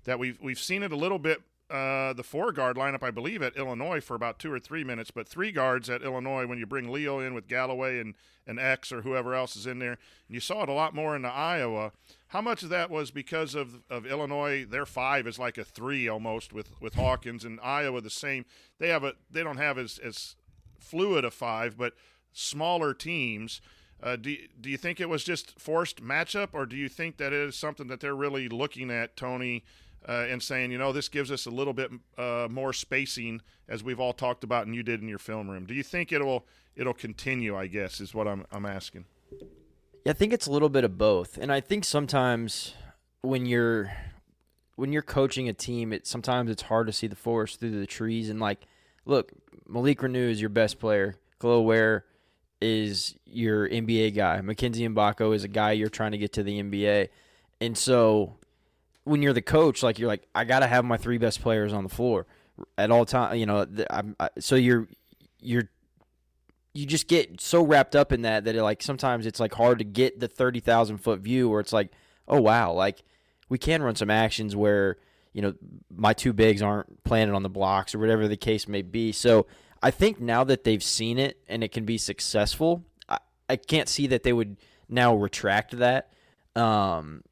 that we've we've seen it a little bit? Uh, the four guard lineup, I believe, at Illinois for about two or three minutes, but three guards at Illinois when you bring Leal in with Galloway and, and X or whoever else is in there. And you saw it a lot more in the Iowa. How much of that was because of, of Illinois? Their five is like a three almost with, with Hawkins and Iowa the same. They have a they don't have as, as fluid a five, but smaller teams. Uh, do do you think it was just forced matchup, or do you think that it is something that they're really looking at, Tony, uh, and saying, you know, this gives us a little bit uh, more spacing, as we've all talked about, and you did in your film room? Do you think it'll it'll continue? I guess is what I'm I'm asking. Yeah, I think it's a little bit of both, and I think sometimes when you're when you're coaching a team, it sometimes it's hard to see the forest through the trees. And like, look, Malik Reneau is your best player. Kel'el Ware is your NBA guy. Mackenzie Mgbako is a guy you're trying to get to the NBA, and so when you're the coach, like you're like, I got to have my three best players on the floor at all time. You know, I'm, I, so you're you're you just get so wrapped up in that that it, like sometimes it's like hard to get the 30,000 foot view where it's like, oh wow, like we can run some actions where, you know, my two bigs aren't planted on the blocks or whatever the case may be. So I think now that they've seen it and it can be successful, I, I can't see that they would now retract that. Um,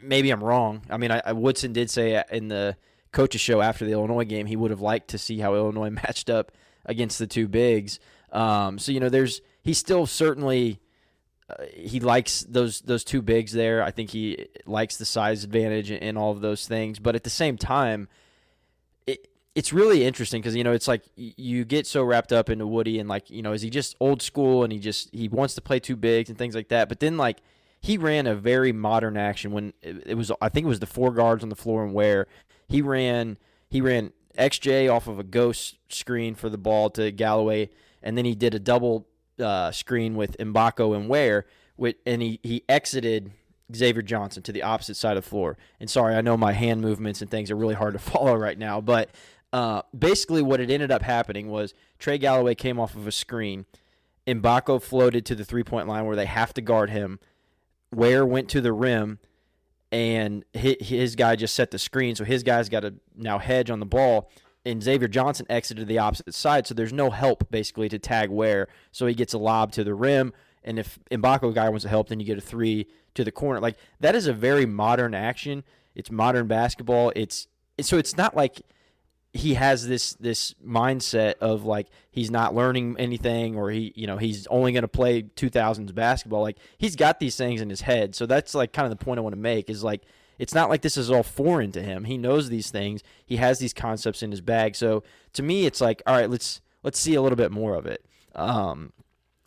maybe I'm wrong. I mean, I, I Woodson did say in the coaches show after the Illinois game he would have liked to see how Illinois matched up against the two bigs. Um, so you know, there's he's still certainly uh, he likes those those two bigs there. I think he likes the size advantage and, and all of those things. But at the same time, it it's really interesting because you know it's like you get so wrapped up into Woody and like you know is he just old school and he just he wants to play two bigs and things like that. But then like he ran a very modern action when it, was I think it was the four guards on the floor and where he ran he ran XJ off of a ghost screen for the ball to Galloway and then he did a double uh, screen with Mgbako and Ware, with, and he, he exited Xavier Johnson to the opposite side of the floor. And sorry, I know my hand movements and things are really hard to follow right now, but uh, basically what it ended up happening was Trey Galloway came off of a screen. Mgbako floated to the three point line where they have to guard him. Ware went to the rim, and his, guy just set the screen, so his guy's got to now hedge on the ball and Xavier Johnson exited the opposite side, so there's no help basically to tag Ware. So he gets a lob to the rim, and if Mgbako guy wants to help, then you get a three to the corner. Like that is a very modern action. It's modern basketball. It's, it's so it's not like he has this this mindset of like he's not learning anything or he you know he's only going to play 2000s basketball. Like he's got these things in his head. So that's like kind of the point I want to make is like it's not like this is all foreign to him. He knows these things. He has these concepts in his bag. So to me, it's like, all right, let's let's see a little bit more of it. Um,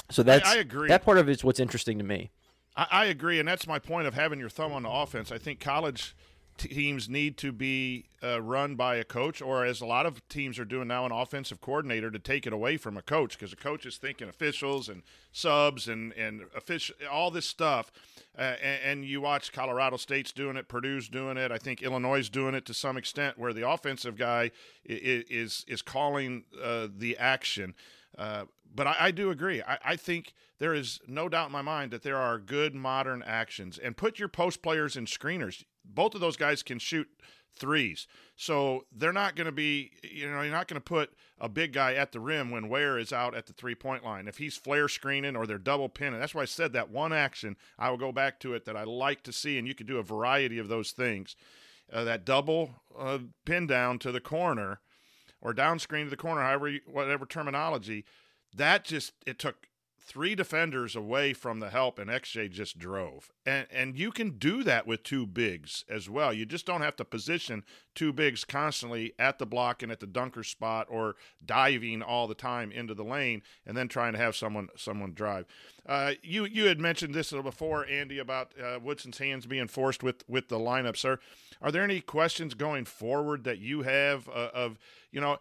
so that's I agree. that part of it's what's interesting to me. I, I agree, and that's my point of having your thumb on the offense. I think college teams need to be uh, run by a coach, or as a lot of teams are doing now, an offensive coordinator to take it away from a coach because a coach is thinking officials and subs and and official all this stuff. Uh, and, and you watch Colorado State's doing it, Purdue's doing it. I think Illinois is doing it to some extent, where the offensive guy is is, is calling uh, the action. Uh, but I, I, do agree. I, I, think there is no doubt in my mind that there are good modern actions. And put your post players and screeners. Both of those guys can shoot threes. So they're not going to be, you know, you're not going to put a big guy at the rim when Ware is out at the three point line. If he's flare screening or they're double pinning, that's why I said that one action, I will go back to it that I like to see. And you could do a variety of those things. Uh, that double uh, pin down to the corner or down screen to the corner, however, you, whatever terminology, that just, it took three defenders away from the help and XJ just drove. And and you can do that with two bigs as well. You just don't have to position two bigs constantly at the block and at the dunker spot or diving all the time into the lane and then trying to have someone someone drive. Uh, you you had mentioned this before, Andy, about uh, Woodson's hands being forced with with the lineup, sir. Are there any questions going forward that you have uh, of you know?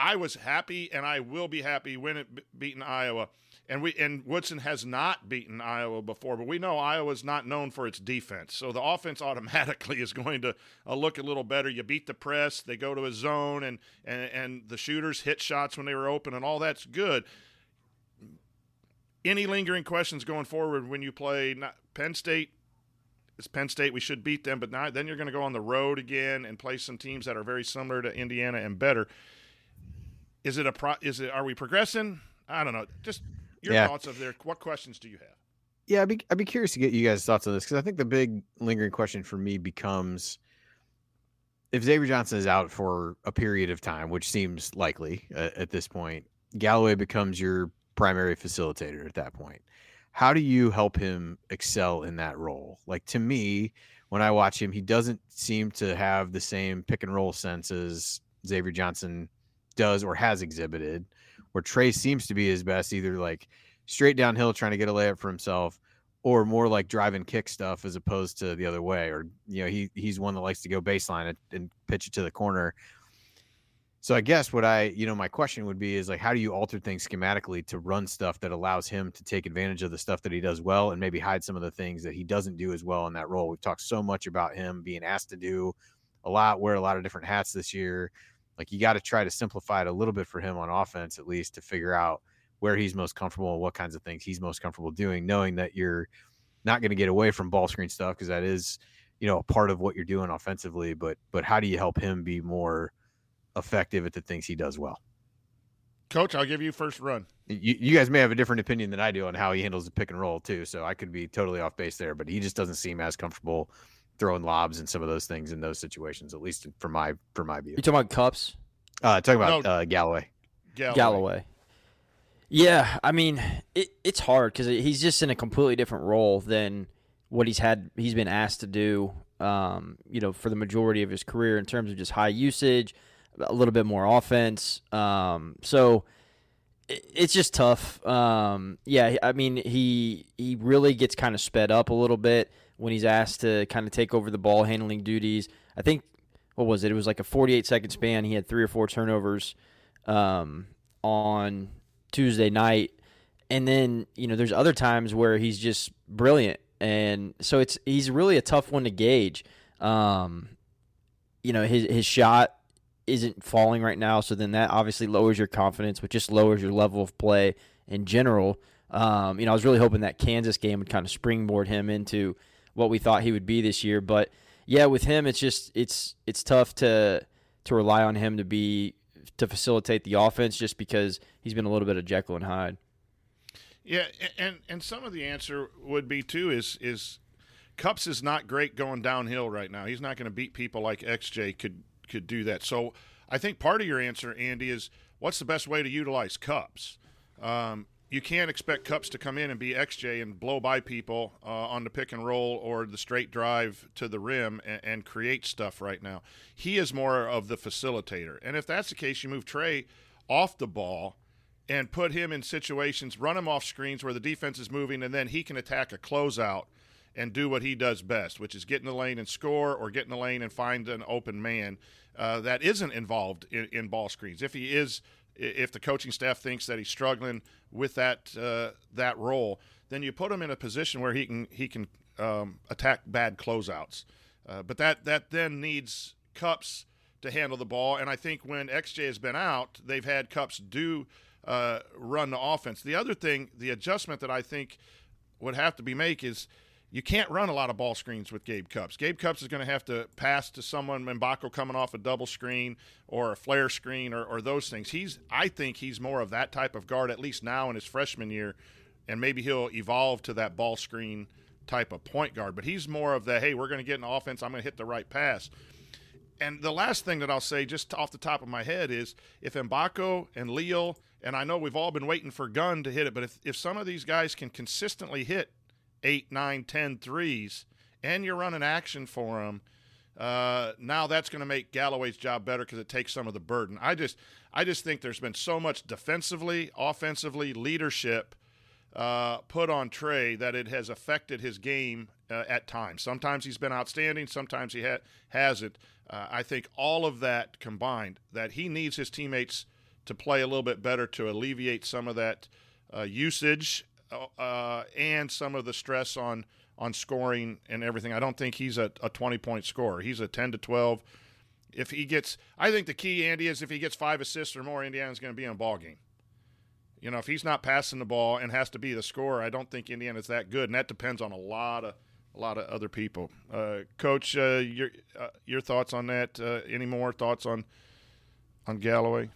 I was happy, and I will be happy when it beating Iowa and we and Woodson has not beaten Iowa before, but we know Iowa's not known for its defense. So the offense automatically is going to uh, look a little better. You beat the press, they go to a zone, and, and and the shooters hit shots when they were open, and all that's good. Any lingering questions going forward when you play Penn State? It's Penn State. We should beat them, but now then you're going to go on the road again and play some teams that are very similar to Indiana and better. Is it a pro? Is it? Are we progressing? I don't know. Just your yeah. thoughts of there. What questions do you have? Yeah, I'd be I'd be curious to get you guys' thoughts on this because I think the big lingering question for me becomes if Xavier Johnson is out for a period of time, which seems likely uh, at this point, Galloway becomes your primary facilitator at that point. How do you help him excel in that role? Like to me, when I watch him, he doesn't seem to have the same pick and roll sense as Xavier Johnson does or has exhibited where Trey seems to be his best, either like straight downhill trying to get a layup for himself, or more like drive and kick stuff as opposed to the other way. Or you know, he he's one that likes to go baseline and pitch it to the corner. So I guess what I, you know, my question would be is like, how do you alter things schematically to run stuff that allows him to take advantage of the stuff that he does well and maybe hide some of the things that he doesn't do as well in that role? We've talked so much about him being asked to do a lot, wear a lot of different hats this year. Like you got to try to simplify it a little bit for him on offense, at least to figure out where he's most comfortable and what kinds of things he's most comfortable doing, knowing that you're not going to get away from ball screen stuff because that is, you know, a part of what you're doing offensively. But but how do you help him be more effective at the things he does well? Coach, I'll give you first run. You, you guys may have a different opinion than I do on how he handles the pick and roll too, so I could be totally off base there. But he just doesn't seem as comfortable throwing lobs and some of those things in those situations, at least for my for my view. You talking about Cupps? Uh, talking about no, uh, Galloway. Galloway. Galloway. Yeah, I mean, it, it's hard because he's just in a completely different role than what he's had. He's been asked to do, um, you know, for the majority of his career in terms of just high usage, a little bit more offense. Um, so it, it's just tough. Um, yeah, I mean, he he really gets kind of sped up a little bit when he's asked to kind of take over the ball handling duties. I think what was it? It was like a 48 second span. He had three or four turnovers um, on Tuesday night. And then, you know, there's other times where he's just brilliant. And so it's he's really a tough one to gauge. Um, you know, his his shot isn't falling right now, so then that obviously lowers your confidence, which just lowers your level of play in general. Um, you know, I was really hoping that Kansas game would kind of springboard him into what we thought he would be this year. But yeah, with him, it's just it's it's tough to to rely on him to be to facilitate the offense just because he's been a little bit of Jekyll and Hyde. Yeah, and and some of the answer would be too is is Cupps is not great going downhill right now. He's not going to beat people like XJ could could do that. So I think part of your answer, Andy, is what's the best way to utilize Cupps. Um, you can't expect Cupps to come in and be XJ and blow by people uh, on the pick and roll or the straight drive to the rim and, and, create stuff right now. He is more of the facilitator. And if that's the case, you move Trey off the ball and put him in situations, run him off screens where the defense is moving, and then he can attack a closeout and do what he does best, which is get in the lane and score or get in the lane and find an open man uh, that isn't involved in, in ball screens. If he is – if the coaching staff thinks that he's struggling with that uh, that role, then you put him in a position where he can he can um, attack bad closeouts. Uh, but that that then needs Cupps to handle the ball, and I think when XJ has been out, they've had Cupps do uh, run the offense. The other thing, the adjustment that I think would have to be made is you can't run a lot of ball screens with Gabe Cupps. Gabe Cupps is going to have to pass to someone, Mgbako coming off a double screen or a flare screen or, or, those things. He's, I think he's more of that type of guard, at least now in his freshman year, and maybe he'll evolve to that ball screen type of point guard. But he's more of the, hey, we're going to get an offense, I'm going to hit the right pass. And the last thing that I'll say, just off the top of my head, is if Mgbako and Leal, and I know we've all been waiting for Gunn to hit it, but if, if some of these guys can consistently hit eight, nine, ten threes, and you're running action for them. Uh, now that's going to make Galloway's job better because it takes some of the burden. I just, I just think there's been so much defensively, offensively, leadership uh, put on Trey that it has affected his game uh, at times. Sometimes he's been outstanding, sometimes he ha- hasn't. Uh, I think all of that combined, that he needs his teammates to play a little bit better to alleviate some of that uh, usage uh, and some of the stress on on scoring and everything. I don't think he's a, a 20 point scorer. He's a 10 to 12. If he gets, I think the key, Andy, is if he gets five assists or more, Indiana's going to be in a ball game. You know, if he's not passing the ball and has to be the scorer, I don't think Indiana's that good, and that depends on a lot of a lot of other people. Uh, Coach, uh, your uh, your thoughts on that? Uh, any more thoughts on on Galloway?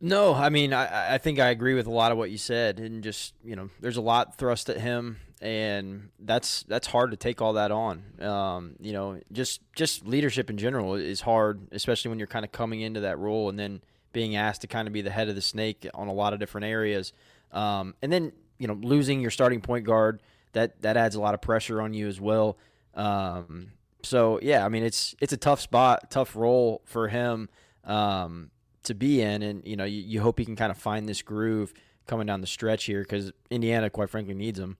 No, I mean, I, I think I agree with a lot of what you said, and just you know, there's a lot thrust at him, and that's that's hard to take all that on. Um, you know, just just leadership in general is hard, especially when you're kind of coming into that role and then being asked to kind of be the head of the snake on a lot of different areas, um, and then you know, losing your starting point guard that that adds a lot of pressure on you as well. Um, so yeah, I mean, it's it's a tough spot, tough role for him. Um, to be in, and you know you, you hope he can kind of find this groove coming down the stretch here because Indiana, quite frankly, needs him.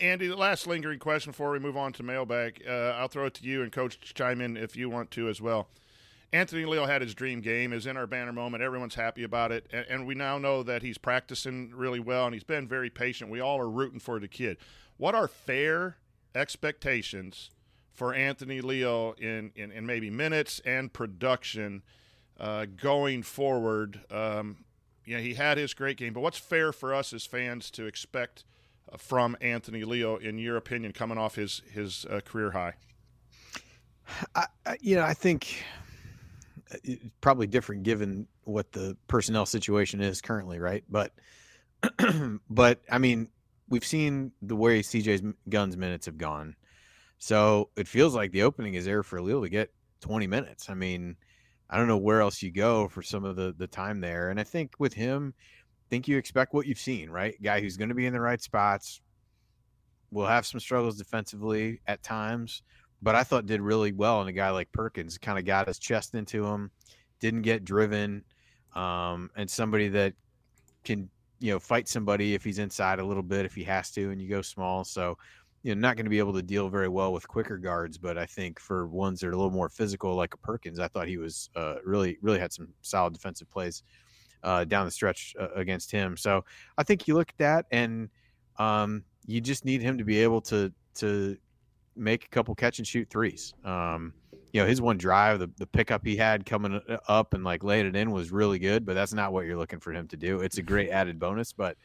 Andy, the last lingering question before we move on to mailbag, uh, I'll throw it to you and Coach chime in if you want to as well. Anthony Leal had his dream game, is in our banner moment. Everyone's happy about it, and, and we now know that he's practicing really well and he's been very patient. We all are rooting for the kid. What are fair expectations for Anthony Leal in, in, in maybe minutes and production? Uh, going forward. Um, know, he had his great game, but what's fair for us as fans to expect uh, from Anthony Leal, in your opinion, coming off his his uh, career high? I, you know, I think uh, it's probably different given what the personnel situation is currently, right? But, but I mean, we've seen the way CJ Gunn's minutes have gone, so it feels like the opening is there for Leal to get 20 minutes. I mean, I don't know where else you go for some of the the time there. And I think with him, I think you expect what you've seen, right? Guy who's going to be in the right spots, will have some struggles defensively at times, but I thought did really well. And a guy like Perkins kind of got his chest into him, didn't get driven, um, and somebody that can you know fight somebody if he's inside a little bit if he has to, and you go small. So you know not going to be able to deal very well with quicker guards, but I think for ones that are a little more physical, like a Perkins, I thought he was uh, really really had some solid defensive plays. Uh, down the stretch uh, against him, so I think you look at that, and um, you just need him to be able to to make a couple catch and shoot threes. Um, you know, his one drive, the, the pickup he had coming uh, up and like laid it in was really good, but that's not what you're looking for him to do. It's a great added bonus, but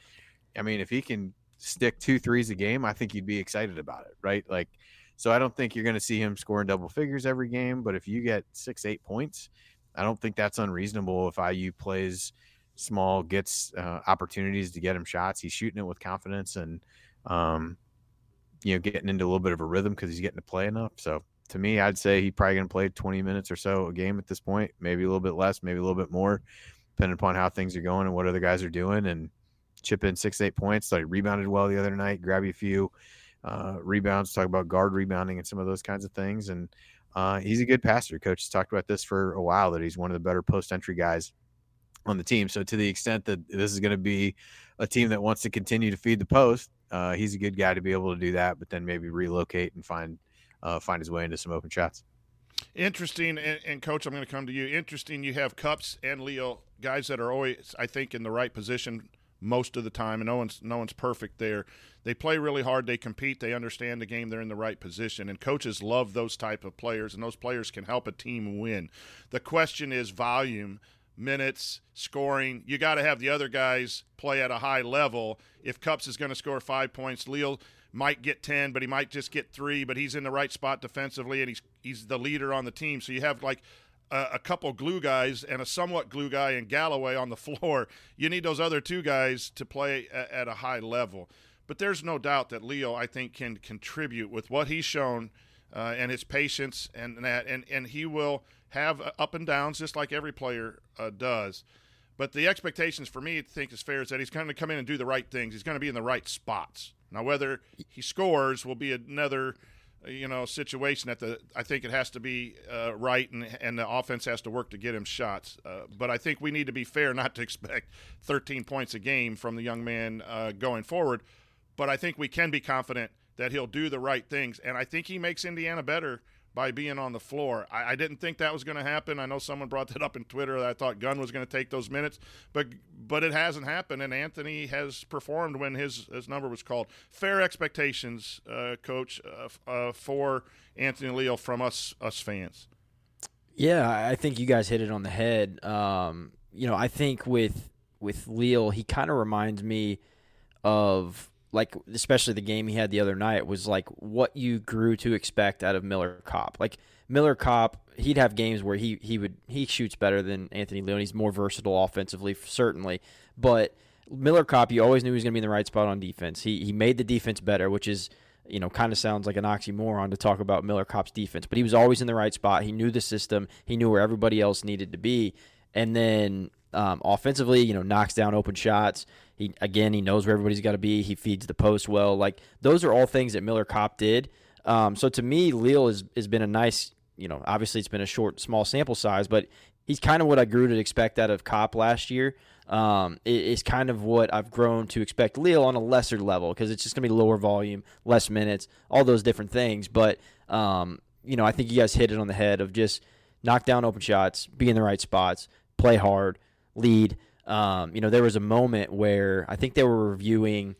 I mean, if he can stick two threes a game, I think you'd be excited about it, right? Like, so I don't think you're going to see him scoring double figures every game, but if you get six, eight points, I don't think that's unreasonable if IU plays small, gets uh, opportunities to get him shots. He's shooting it with confidence and, um, you know, getting into a little bit of a rhythm because he's getting to play enough. So to me, I'd say he's probably going to play 20 minutes or so a game at this point, maybe a little bit less, maybe a little bit more, depending upon how things are going and what other guys are doing. And chip in six, eight points. Like rebounded well the other night, grab you a few uh, rebounds, talk about guard rebounding and some of those kinds of things. And uh, he's a good passer. Coach has talked about this for a while that he's one of the better post entry guys on the team. So to the extent that this is going to be a team that wants to continue to feed the post, uh, he's a good guy to be able to do that. But then maybe relocate and find uh, find his way into some open shots. Interesting, and, and coach, I'm going to come to you. Interesting, you have Cupps and Leal, guys that are always, I think, in the right position most of the time, and no one's no one's perfect there. They play really hard. They compete. They understand the game. They're in the right position, and coaches love those type of players, and those players can help a team win. The question is volume minutes, scoring. You got to have the other guys play at a high level. If Cupps is going to score five points, Leal might get 10, but he might just get three, but he's in the right spot defensively and he's, he's the leader on the team. So you have like a, a couple glue guys and a somewhat glue guy in Galloway on the floor. You need those other two guys to play at, at a high level. But there's no doubt that Leal, I think, can contribute with what he's shown uh, and his patience and that, and, and he will – have uh, up and downs just like every player uh, does. But the expectations for me, I think, is fair, is that he's going to come in and do the right things. He's going to be in the right spots. Now, whether he scores will be another, you know, situation that the I think it has to be uh, right, and and the offense has to work to get him shots. Uh, but I think we need to be fair, not to expect 13 points a game from the young man uh, going forward. But I think we can be confident that he'll do the right things, and I think he makes Indiana better by being on the floor. I, I didn't think that was going to happen. I know someone brought that up in Twitter. I thought Gunn was going to take those minutes, but but it hasn't happened. And Anthony has performed when his his number was called. Fair expectations, uh, Coach, uh, uh, for Anthony Leal from us us fans. Yeah, I think you guys hit it on the head. Um, you know, I think with with Leal, he kind of reminds me of like especially the game he had the other night was like what you grew to expect out of Miller Kopp. Like Miller Kopp, he'd have games where he he would he shoots better than Anthony Leal. He's more versatile offensively, certainly, but Miller Kopp, you always knew he was going to be in the right spot on defense. He he made the defense better, which is you know kind of sounds like an oxymoron to talk about Miller Kopp's defense, but he was always in the right spot. He knew the system. He knew where everybody else needed to be, and then um, offensively, you know, knocks down open shots. He again, he knows where everybody's got to be. He feeds the post well. Like those are all things that Miller Kopp did. Um, so to me, Leal has has been a nice. You know, obviously it's been a short, small sample size, but he's kind of what I grew to expect out of Kopp last year. Um, it, it's kind of what I've grown to expect Leal on a lesser level because it's just going to be lower volume, less minutes, all those different things. But um, you know, I think you guys hit it on the head of just knock down open shots, be in the right spots, play hard, lead. Um, you know, there was a moment where I think they were reviewing.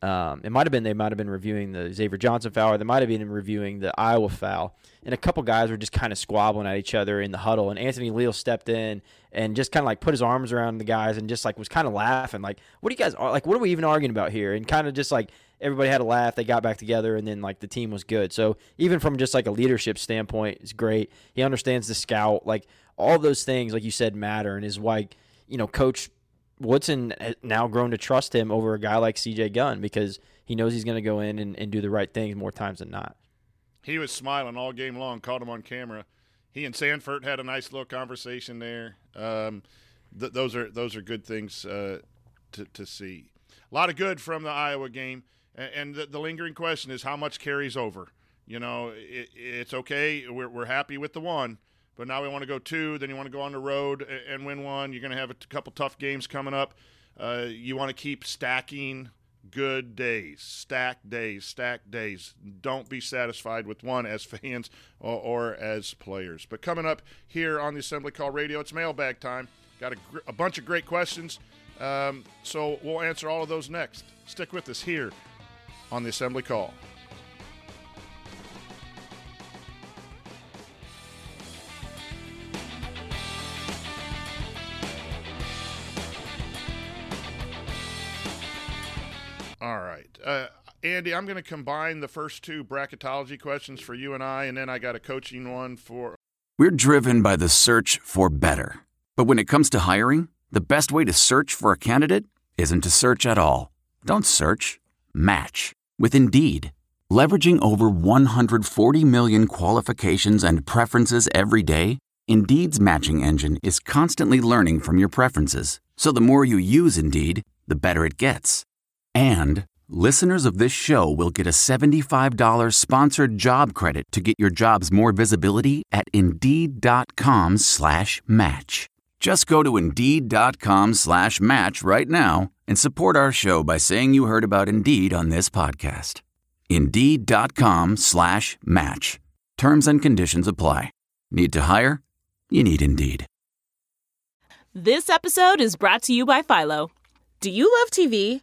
Um, it might have been they might have been reviewing the Xavier Johnson foul, they might have been reviewing the Iowa foul, and a couple guys were just kind of squabbling at each other in the huddle. And Anthony Leal stepped in and just kind of like put his arms around the guys and just like was kind of laughing, like, "What are you guys like? What are we even arguing about here?" And kind of just like everybody had a laugh. They got back together, and then like the team was good. So even from just like a leadership standpoint, it's great. He understands the scout, like all those things, like you said, matter, and is why you know, Coach Woodson has now grown to trust him over a guy like CJ Gunn because he knows he's going to go in and, and do the right things more times than not. He was smiling all game long, caught him on camera. He and Sandfort had a nice little conversation there. Um, th- those are those are good things uh, to, to see. A lot of good from the Iowa game, and, and the, the lingering question is how much carries over. You know, it, it's okay. We're, we're happy with the one, but now we want to go two. Then you want to go on the road and, win one. You're going to have a couple tough games coming up. Uh, you want to keep stacking good days, stack days, stack days. Don't be satisfied with one as fans or, or as players. But coming up here on the Assembly Call Radio, it's mailbag time. Got a, gr- a bunch of great questions. Um, so we'll answer all of those next. Stick with us here on the Assembly Call. Uh, Andy, I'm going to combine the first two bracketology questions for you and I, and then I got a coaching one for. We're driven by the search for better. But when it comes to hiring, the best way to search for a candidate isn't to search at all. Don't search, match with Indeed. Leveraging over 140 million qualifications and preferences every day, Indeed's matching engine is constantly learning from your preferences. So the more you use Indeed, the better it gets. And listeners of this show will get a $75 sponsored job credit to get your jobs more visibility at Indeed.com slash match. Just go to Indeed.com slash match right now and support our show by saying you heard about Indeed on this podcast. Indeed.com slash match. Terms and conditions apply. Need to hire? You need Indeed. This episode is brought to you by Philo. Do you love TV?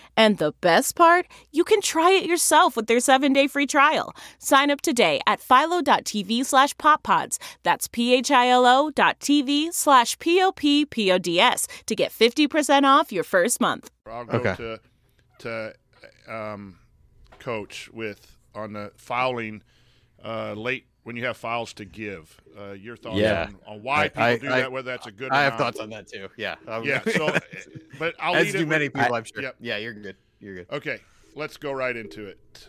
And the best part, you can try it yourself with their 7-day free trial. Sign up today at philo.tv slash poppods. That's p-h-i-l-o dot TV slash P-O-P-P-O-D-S to get 50% off your first month. I'll go Okay. to to um, coach with on the fouling uh, late when you have files to give. Uh, your thoughts Yeah. on, on why I- people I- do I- that, whether that's a good. or I have not. thoughts on that too. Yeah. Um, Yeah. So, uh, but I'll as lead do many with- people, I'm sure. Yep. Yeah, you're good. You're good. Okay, let's go right into it.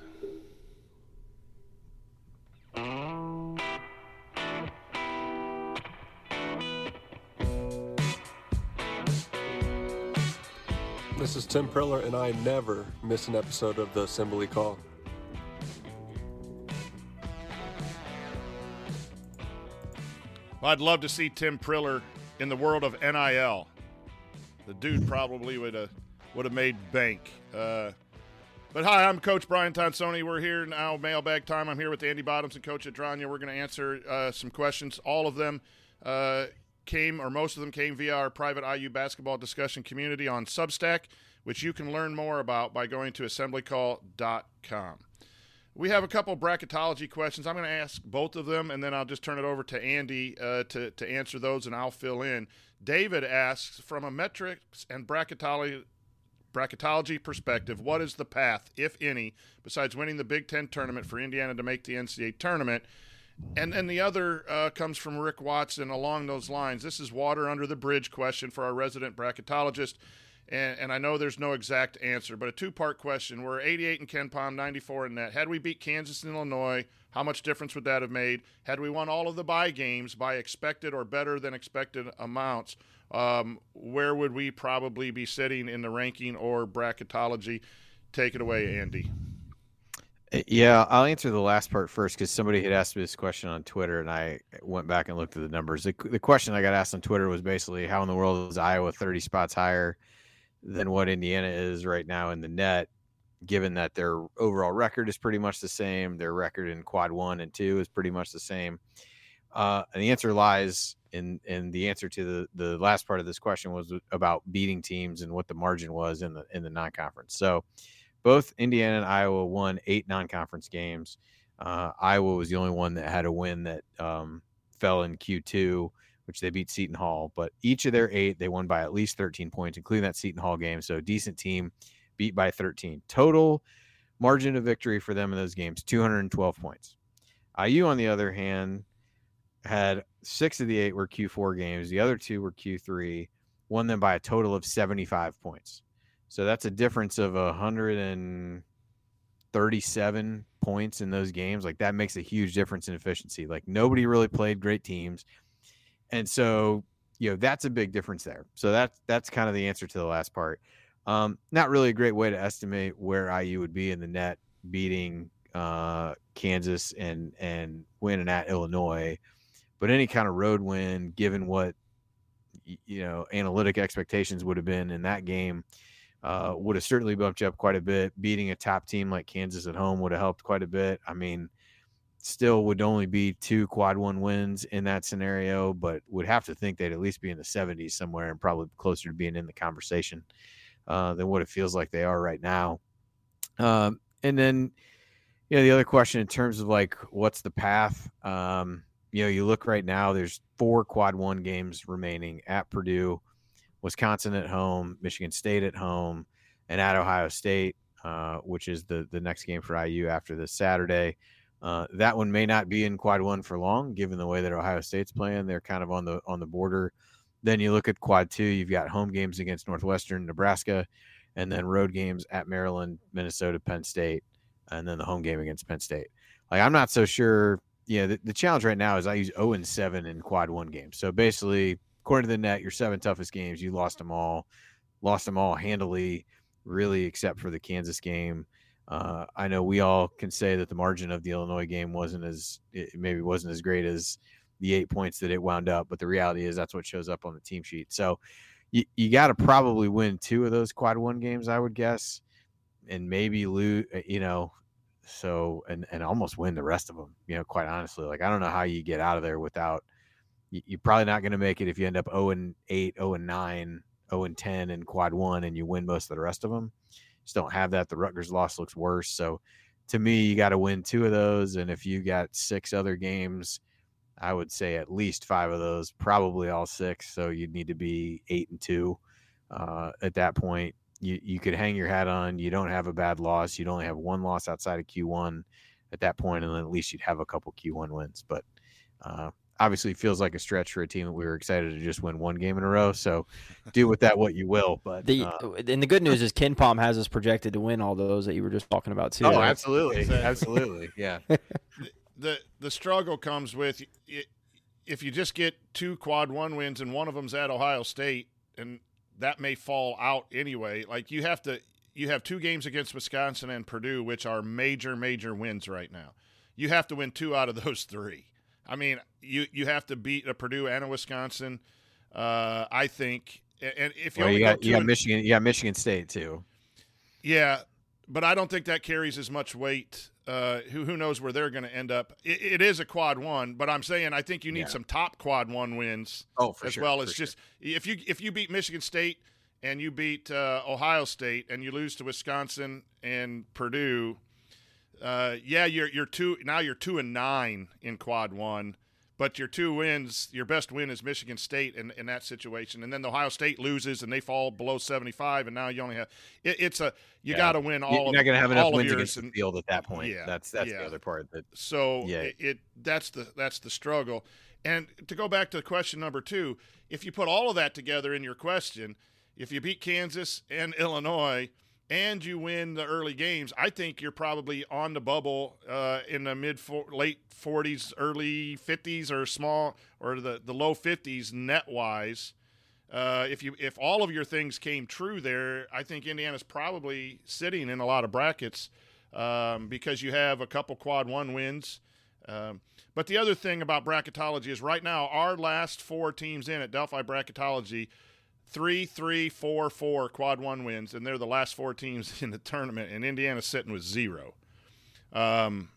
This is Tim Priller, and I never miss an episode of the Assembly Call. I'd love to see Tim Priller in the world of NIL. The dude probably would have would have made bank. Uh, but hi, I'm Coach Brian Tonsoni. We're here now, mailbag time. I'm here with Andy Bottoms and Coach Adragna. We're going to answer uh, some questions. All of them uh, came, or most of them came via our private IU basketball discussion community on Substack, which you can learn more about by going to assemblycall.com. We have a couple bracketology questions. I'm going to ask both of them, and then I'll just turn it over to Andy uh, to, to answer those, and I'll fill in. David asks From a metrics and bracketology, bracketology perspective, what is the path, if any, besides winning the Big Ten tournament for Indiana to make the NCAA tournament? And then the other uh, comes from Rick Watson along those lines. This is water under the bridge question for our resident bracketologist. And, and I know there's no exact answer, but a two part question. We're 88 in KenPom, 94 in net. Had we beat Kansas and Illinois, how much difference would that have made? Had we won all of the bye games by expected or better than expected amounts, um, where would we probably be sitting in the ranking or bracketology? Take it away, Andy. Uh, Yeah, I'll answer the last part first because somebody had asked me this question on Twitter, and I went back and looked at the numbers. The, the question I got asked on Twitter was basically, how in the world is Iowa 30 spots higher than what Indiana is right now in the net, given that their overall record is pretty much the same, their record in quad one and two is pretty much the same. Uh, and the answer lies in in the answer to the the last part of this question was about beating teams and what the margin was in the in the non-conference. So both Indiana and Iowa won eight non-conference games. Uh, Iowa was the only one that had a win that um, fell in Q2 which they beat Seton Hall. But each of their eight, they won by at least 13 points, including that Seton Hall game. So decent team, beat by 13. Total margin of victory for them in those games, 212 points. IU, on the other hand, had six of the eight were Q4 games. The other two were Q3, won them by a total of 75 points. So that's a difference of 137 points in those games. Like that makes a huge difference in efficiency. Like nobody really played great teams. And so, you know, that's a big difference there. So that's that's kind of the answer to the last part. Um, not really a great way to estimate where IU would be in the net beating uh, Kansas and and winning at Illinois, but any kind of road win, given what you know analytic expectations would have been in that game, uh, would have certainly bumped you up quite a bit. Beating a top team like Kansas at home would have helped quite a bit. I mean, still would only be two quad one wins in that scenario, but would have to think they'd at least be in the 70s somewhere and probably closer to being in the conversation uh, than what it feels like they are right now. Um, and then, you know, the other question in terms of like what's the path? Um, you know, you look right now, there's four quad one games remaining at Purdue, Wisconsin at home, Michigan State at home, and at Ohio State, uh, which is the the next game for IU after this Saturday. Uh, that one may not be in quad one for long, given the way that Ohio State's playing. They're kind of on the on the border. Then you look at quad two. You've got home games against Northwestern, Nebraska, and then road games at Maryland, Minnesota, Penn State, and then the home game against Penn State. Like I'm not so sure. Yeah, the, the challenge right now is I use 0 and 7 in quad one games. So basically, according to the net, your seven toughest games, you lost them all, lost them all handily, really, except for the Kansas game. Uh, I know we all can say that the margin of the Illinois game wasn't as maybe wasn't as great as the eight points that it wound up, but the reality is that's what shows up on the team sheet. So you, you got to probably win two of those quad one games, I would guess, and maybe lose, you know, so and and almost win the rest of them. You know, quite honestly, like I don't know how you get out of there without. You, are probably not going to make it if you end up 0 and 8, 0 and 9, 0 and 10 in quad one, and you win most of the rest of them. Just don't have that. The Rutgers loss looks worse. So to me, you got to win two of those, and if you got six other games. I would say at least five of those, probably all six. So you'd need to be eight and two uh, at that point you you could hang your hat on. You don't have a bad loss. You'd only have one loss outside of Q1 at that point, and then at least you'd have a couple Q1 wins. But uh, obviously, feels like a stretch for a team that we were excited to just win one game in a row. So do with that what you will. But the uh, and the good news is KenPom has us projected to win all those that you were just talking about too. Oh, right? absolutely, Exactly. absolutely, yeah. the the struggle comes with i- if you just get two quad one wins and one of them's at Ohio State, and that may fall out anyway. Like you have to, you have two games against Wisconsin and Purdue, which are major major wins right now. You have to win two out of those three. I mean, you you have to beat a Purdue and a Wisconsin. Uh, I think, and if you Well, you go got two you got Michigan, you got Michigan State too. yeah, but I don't think that carries as much weight. Uh, who who knows where they're going to end up? It, it is a quad one, but I'm saying I think you need Yeah. some top quad one wins. Oh, for as sure, well as sure. just if you if you beat Michigan State and you beat uh, Ohio State and you lose to Wisconsin and Purdue, uh, yeah, you're you're two now you're two and nine in quad one. But your two wins, your best win is Michigan State in, in that situation, and then the Ohio State loses and they fall below seventy five, and now you only have it, it's a you Yeah. got to win all. You're of, not going to have enough wins against the field at that point. Yeah, that's that's yeah. the other part that. So Yeah. it, it that's the that's the struggle. And to go back to question number two, if you put all of that together in your question, if you beat Kansas and Illinois and you win the early games, I think you're probably on the bubble uh, in the mid late 40s, early 50s, or small or the the low 50s net wise. Uh, if you if all of your things came true there, I think Indiana's probably sitting in a lot of brackets um, because you have a couple quad one wins. Um, but the other thing about bracketology is right now our last four teams in at Delphi Bracketology, three, three, four, four quad one wins, and they're the last four teams in the tournament, and Indiana's sitting with zero. Um,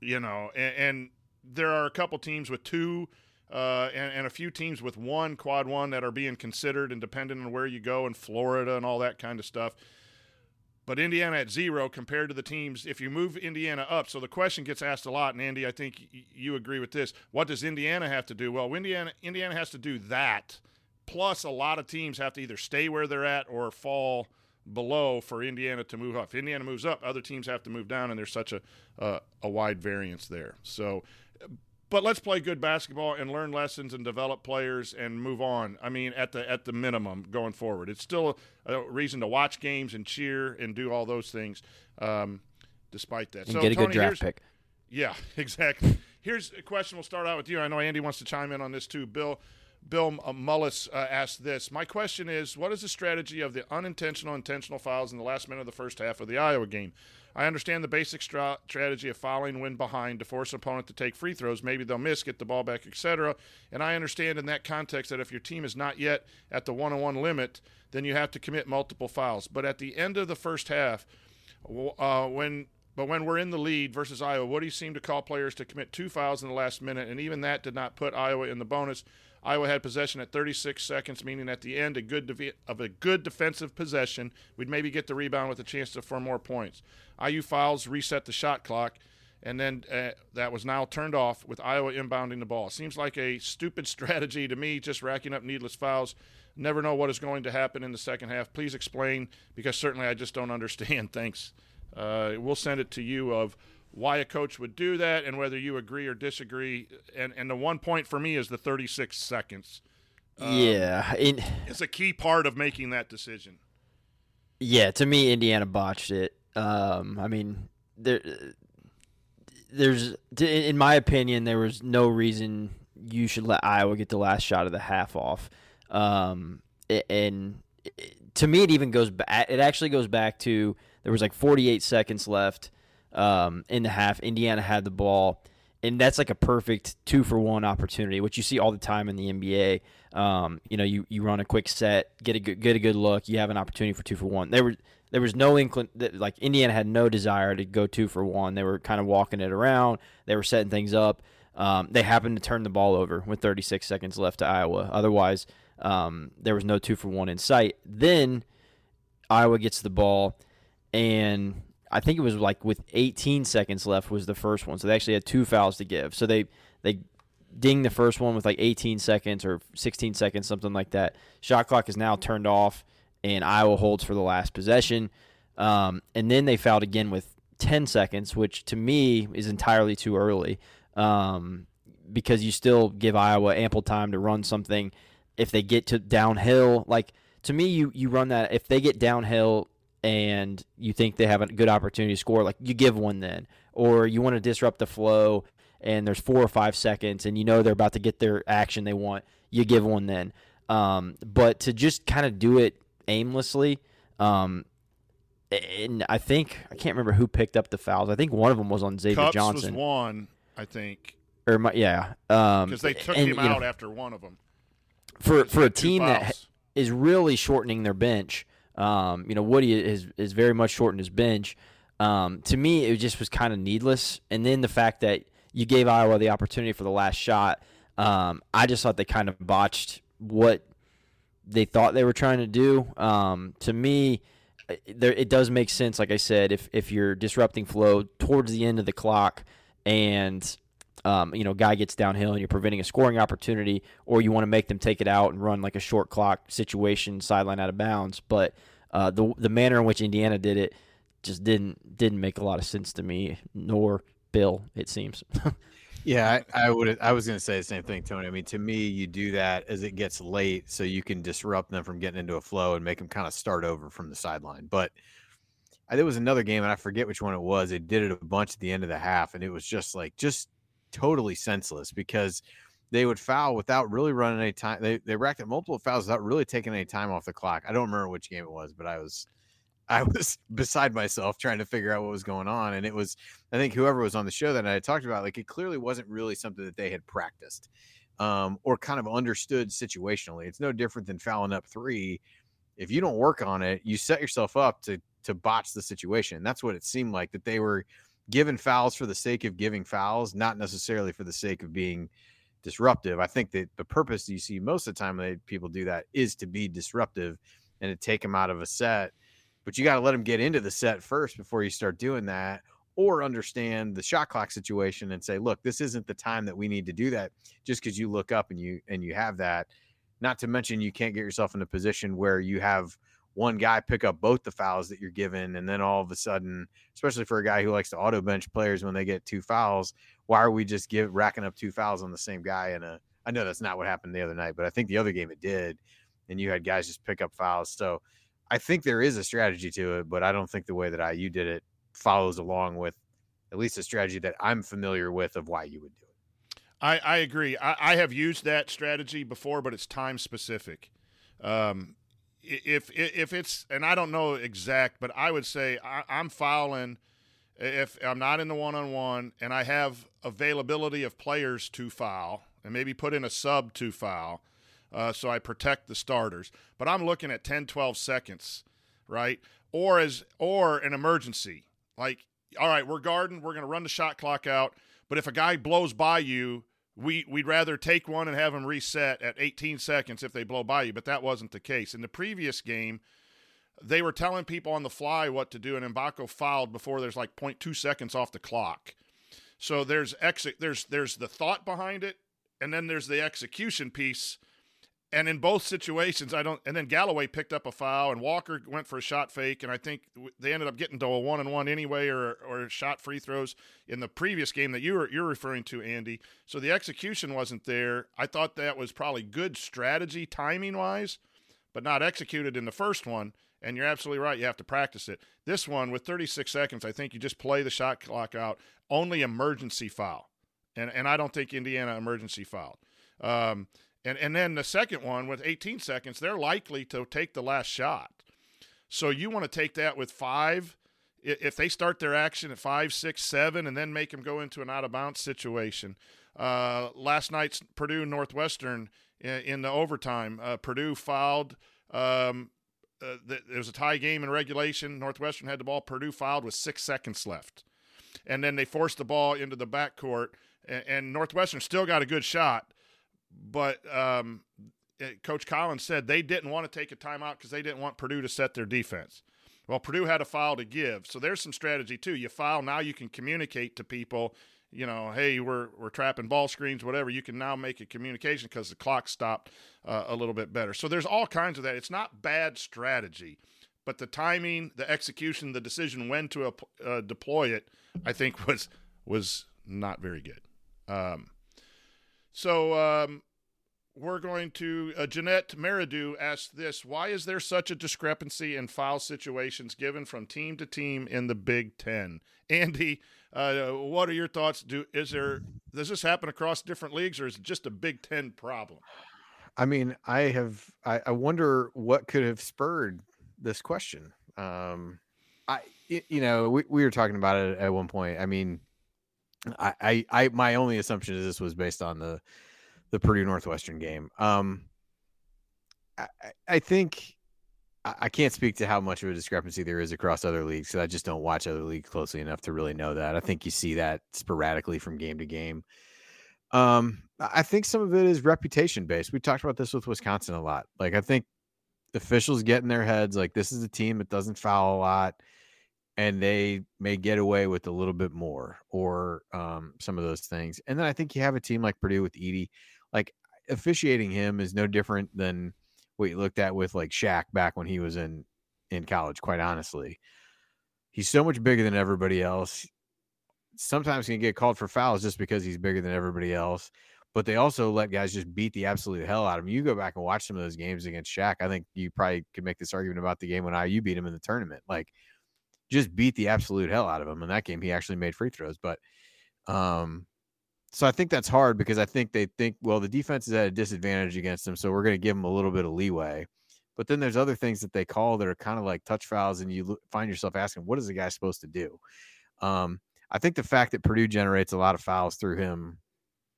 you know, and, and there are a couple teams with two. Uh, and, and a few teams with one quad one that are being considered and depending on where you go in Florida and all that kind of stuff. but Indiana at zero compared to the teams. If you move Indiana up, so the question gets asked a lot, and Andy, I think you agree with this. What does Indiana have to do? Well, Indiana Indiana has to do that. Plus, a lot of teams have to either stay where they're at or fall below for Indiana to move up. If Indiana moves up, other teams have to move down, and there's such a uh, a wide variance there. So, but let's play good basketball and learn lessons and develop players and move on. I mean, at the at the minimum going forward, it's still a, a reason to watch games and cheer and do all those things. Um, despite that, And so get a Tony, good draft pick. Yeah, exactly. Here's a question. We'll start out with you. I know Andy wants to chime in on this too. Bill, Bill uh, Mullis uh, asked this. My question is, what is the strategy of the unintentional intentional fouls in the last minute of the first half of the Iowa game? I understand the basic stra- strategy of fouling when behind to force an opponent to take free throws. Maybe they'll miss, get the ball back, etc. And I understand in that context that if your team is not yet at the one-on-one limit, then you have to commit multiple fouls. But at the end of the first half, uh, when but when we're in the lead versus Iowa, Woody seemed to call players to commit two fouls in the last minute, and even that did not put Iowa in the bonus. Iowa had possession at 36 seconds, meaning at the end a good dev- of a good defensive possession, we'd maybe get the rebound with a chance to for more points. IU fouls reset the shot clock, and then uh, that was now turned off with Iowa inbounding the ball. Seems like a stupid strategy to me, just racking up needless fouls. Never know what is going to happen in the second half. Please explain, because certainly I just don't understand. Thanks. Uh, we'll send it to you of why a coach would do that and whether you agree or disagree. And and the one point for me is the 36 seconds. Um, yeah, in, it's a key part of making that decision. Yeah, to me, Indiana botched it. Um, I mean, there, there's, in my opinion, there was no reason you should let Iowa get the last shot of the half off. Um, and to me, it even goes back. It actually goes back to there was like 48 seconds left um, in the half. Indiana had the ball, and that's like a perfect two for one opportunity, which you see all the time in the NBA. Um, you know, you, you run a quick set, get a good get a good look, you have an opportunity for two for one. There was there was no inclin like Indiana had no desire to go two for one. They were kind of walking it around. They were setting things up. Um, they happened to turn the ball over with 36 seconds left to Iowa. Otherwise, um, there was no two for one in sight. Then Iowa gets the ball, and I think it was like with 18 seconds left was the first one. So they actually had two fouls to give. So they they ding the first one with like 18 seconds or 16 seconds, something like that. Shot clock is now turned off, and Iowa holds for the last possession. Um, and then they fouled again with 10 seconds, which to me is entirely too early um, because you still give Iowa ample time to run something. If they get to downhill, like to me, you you run that. If they get downhill and you think they have a good opportunity to score, like you give one then, or you want to disrupt the flow and there's four or five seconds and you know they're about to get their action they want, you give one then. Um, but to just kind of do it aimlessly, um, and I think I can't remember who picked up the fouls. I think one of them was on Xavier Cupps Johnson. was one, I think, or my, yeah, um, because they took and, him you know, out after one of them. for for a team that is really shortening their bench. Um, you know, Woody is is very much shortened his bench. Um, to me, it just was kind of needless. And then the fact that you gave Iowa the opportunity for the last shot, um, I just thought they kind of botched what they thought they were trying to do. Um, to me, there it does make sense. Like I said, if if you're disrupting flow towards the end of the clock, and um, you know, guy gets downhill and you're preventing a scoring opportunity, or you want to make them take it out and run like a short clock situation, sideline out of bounds. But uh, the the manner in which Indiana did it just didn't didn't make a lot of sense to me, nor Bill. It seems. Yeah, I, I would. I was going to say the same thing, Tony. I mean, to me, you do that as it gets late, so you can disrupt them from getting into a flow and make them kind of start over from the sideline. But there was another game, and I forget which one it was. They did it a bunch at the end of the half, and it was just like just totally senseless because they would foul without really running any time. They they racked up multiple fouls without really taking any time off the clock. I don't remember which game it was, but I was I was beside myself trying to figure out what was going on. And it was, I think whoever was on the show that I talked about, like it clearly wasn't really something that they had practiced um, or kind of understood situationally. It's no different than fouling up three. If you don't work on it, you set yourself up to to botch the situation. That's what it seemed like that they were giving fouls for the sake of giving fouls, not necessarily for the sake of being disruptive. I think that the purpose you see most of the time that people do that is to be disruptive and to take them out of a set but you got to let them get into the set first before you start doing that or understand the shot clock situation and say look this isn't the time that we need to do that just because you look up and you and you have that not to mention you can't get yourself in a position where you have one guy pick up both the fouls that you're given and then all of a sudden especially for a guy who likes to auto bench players when they get two fouls why are we just give racking up two fouls on the same guy and a i know that's not what happened the other night but i think the other game it did and you had guys just pick up fouls so i think there is a strategy to it but i don't think the way that iu did it follows along with at least a strategy that i'm familiar with of why you would do it I, I agree. I, I have used that strategy before, but it's time specific. Um, if if it's and I don't know exact, but I would say I, I'm fouling if I'm not in the one on one and I have availability of players to foul and maybe put in a sub to foul, uh, so I protect the starters. But I'm looking at 10, 12 seconds, right? Or as or an emergency, like all right, we're guarding, we're going to run the shot clock out. But if a guy blows by you, we we'd rather take one and have them reset at 18 seconds if they blow by you. But that wasn't the case in the previous game. They were telling people on the fly what to do, and Mgbako fouled before there's like 0.2 seconds off the clock. So there's exit, there's there's the thought behind it, and then there's the execution piece. And in both situations, I don't. And then Galloway picked up a foul, and Walker went for a shot fake, and I think they ended up getting to a one and one anyway, or or shot free throws in the previous game that you were you're referring to, Andy. So the execution wasn't there. I thought that was probably good strategy timing wise, but not executed in the first one. And you're absolutely right. You have to practice it. This one with 36 seconds, I think you just play the shot clock out. Only emergency foul, and and I don't think Indiana emergency fouled. Um, and and then the second one with 18 seconds, they're likely to take the last shot. So you want to take that with five. If they start their action at five, six, seven, and then make them go into an out of bounds situation. Uh, last night's Purdue Northwestern in, in the overtime, uh, Purdue fouled. Um, uh, th- there was a tie game in regulation. Northwestern had the ball. Purdue fouled with six seconds left, and then they forced the ball into the backcourt. And, and Northwestern still got a good shot, but um, Coach Collins said they didn't want to take a timeout because they didn't want Purdue to set their defense. Well, Purdue had a foul to give, so there's some strategy too. You foul now, you can communicate to people, you know, hey, we're we're trapping ball screens, whatever. You can now make a communication because the clock stopped uh, a little bit better. So there's all kinds of that. It's not bad strategy, but the timing, the execution, the decision when to uh, deploy it, I think was was not very good. Um, so um, we're going to uh, Jeanette Meridew asks this: Why is there such a discrepancy in foul situations given from team to team in the Big Ten? Andy, uh, what are your thoughts? Do is there does this happen across different leagues, or is it just a Big Ten problem? I mean, I have. I, I wonder what could have spurred this question. Um, I, you know, we, we were talking about it at one point. I mean, I, I, I, my only assumption is this was based on the, the Purdue Northwestern game. Um, I, I- think I can't speak to how much of a discrepancy there is across other leagues because I just don't watch other leagues closely enough to really know that. I think you see that sporadically from game to game. Um, I I think some of it is reputation based. We talked about this with Wisconsin a lot. Like I think officials get in their heads like this is a team that doesn't foul a lot, and they may get away with a little bit more or um, some of those things. And then I think you have a team like Purdue with Edey, like officiating him is no different than what you looked at with like Shaq back when he was in in college. Quite honestly, he's so much bigger than everybody else sometimes he can get called for fouls just because he's bigger than everybody else. But they also let guys just beat the absolute hell out of him. You go back and watch some of those games against Shaq. I think you probably could make this argument about the game when IU beat him in the tournament. Like, just beat the absolute hell out of him. In that game, he actually made free throws. But, um, so I think that's hard because I think they think, well, the defense is at a disadvantage against them, so we're going to give them a little bit of leeway. But then there's other things that they call that are kind of like touch fouls, and you find yourself asking, what is the guy supposed to do? Um, I think the fact that Purdue generates a lot of fouls through him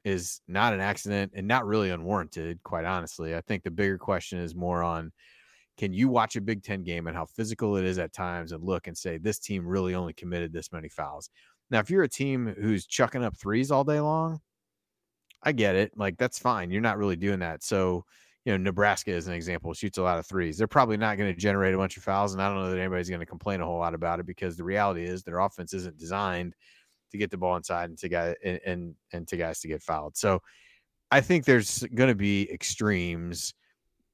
is not an accident and not really unwarranted, quite honestly. I think the bigger question is more on can you watch a Big Ten game and how physical it is at times and look and say, this team really only committed this many fouls? Now, if you're a team who's chucking up threes all day long, I get it. Like, that's fine. You're not really doing that. So, you know, Nebraska as an example shoots a lot of threes. They're probably not going to generate a bunch of fouls, and I don't know that anybody's going to complain a whole lot about it because the reality is their offense isn't designed to get the ball inside and to guy and and, and to guys to get fouled. So I think there's going to be extremes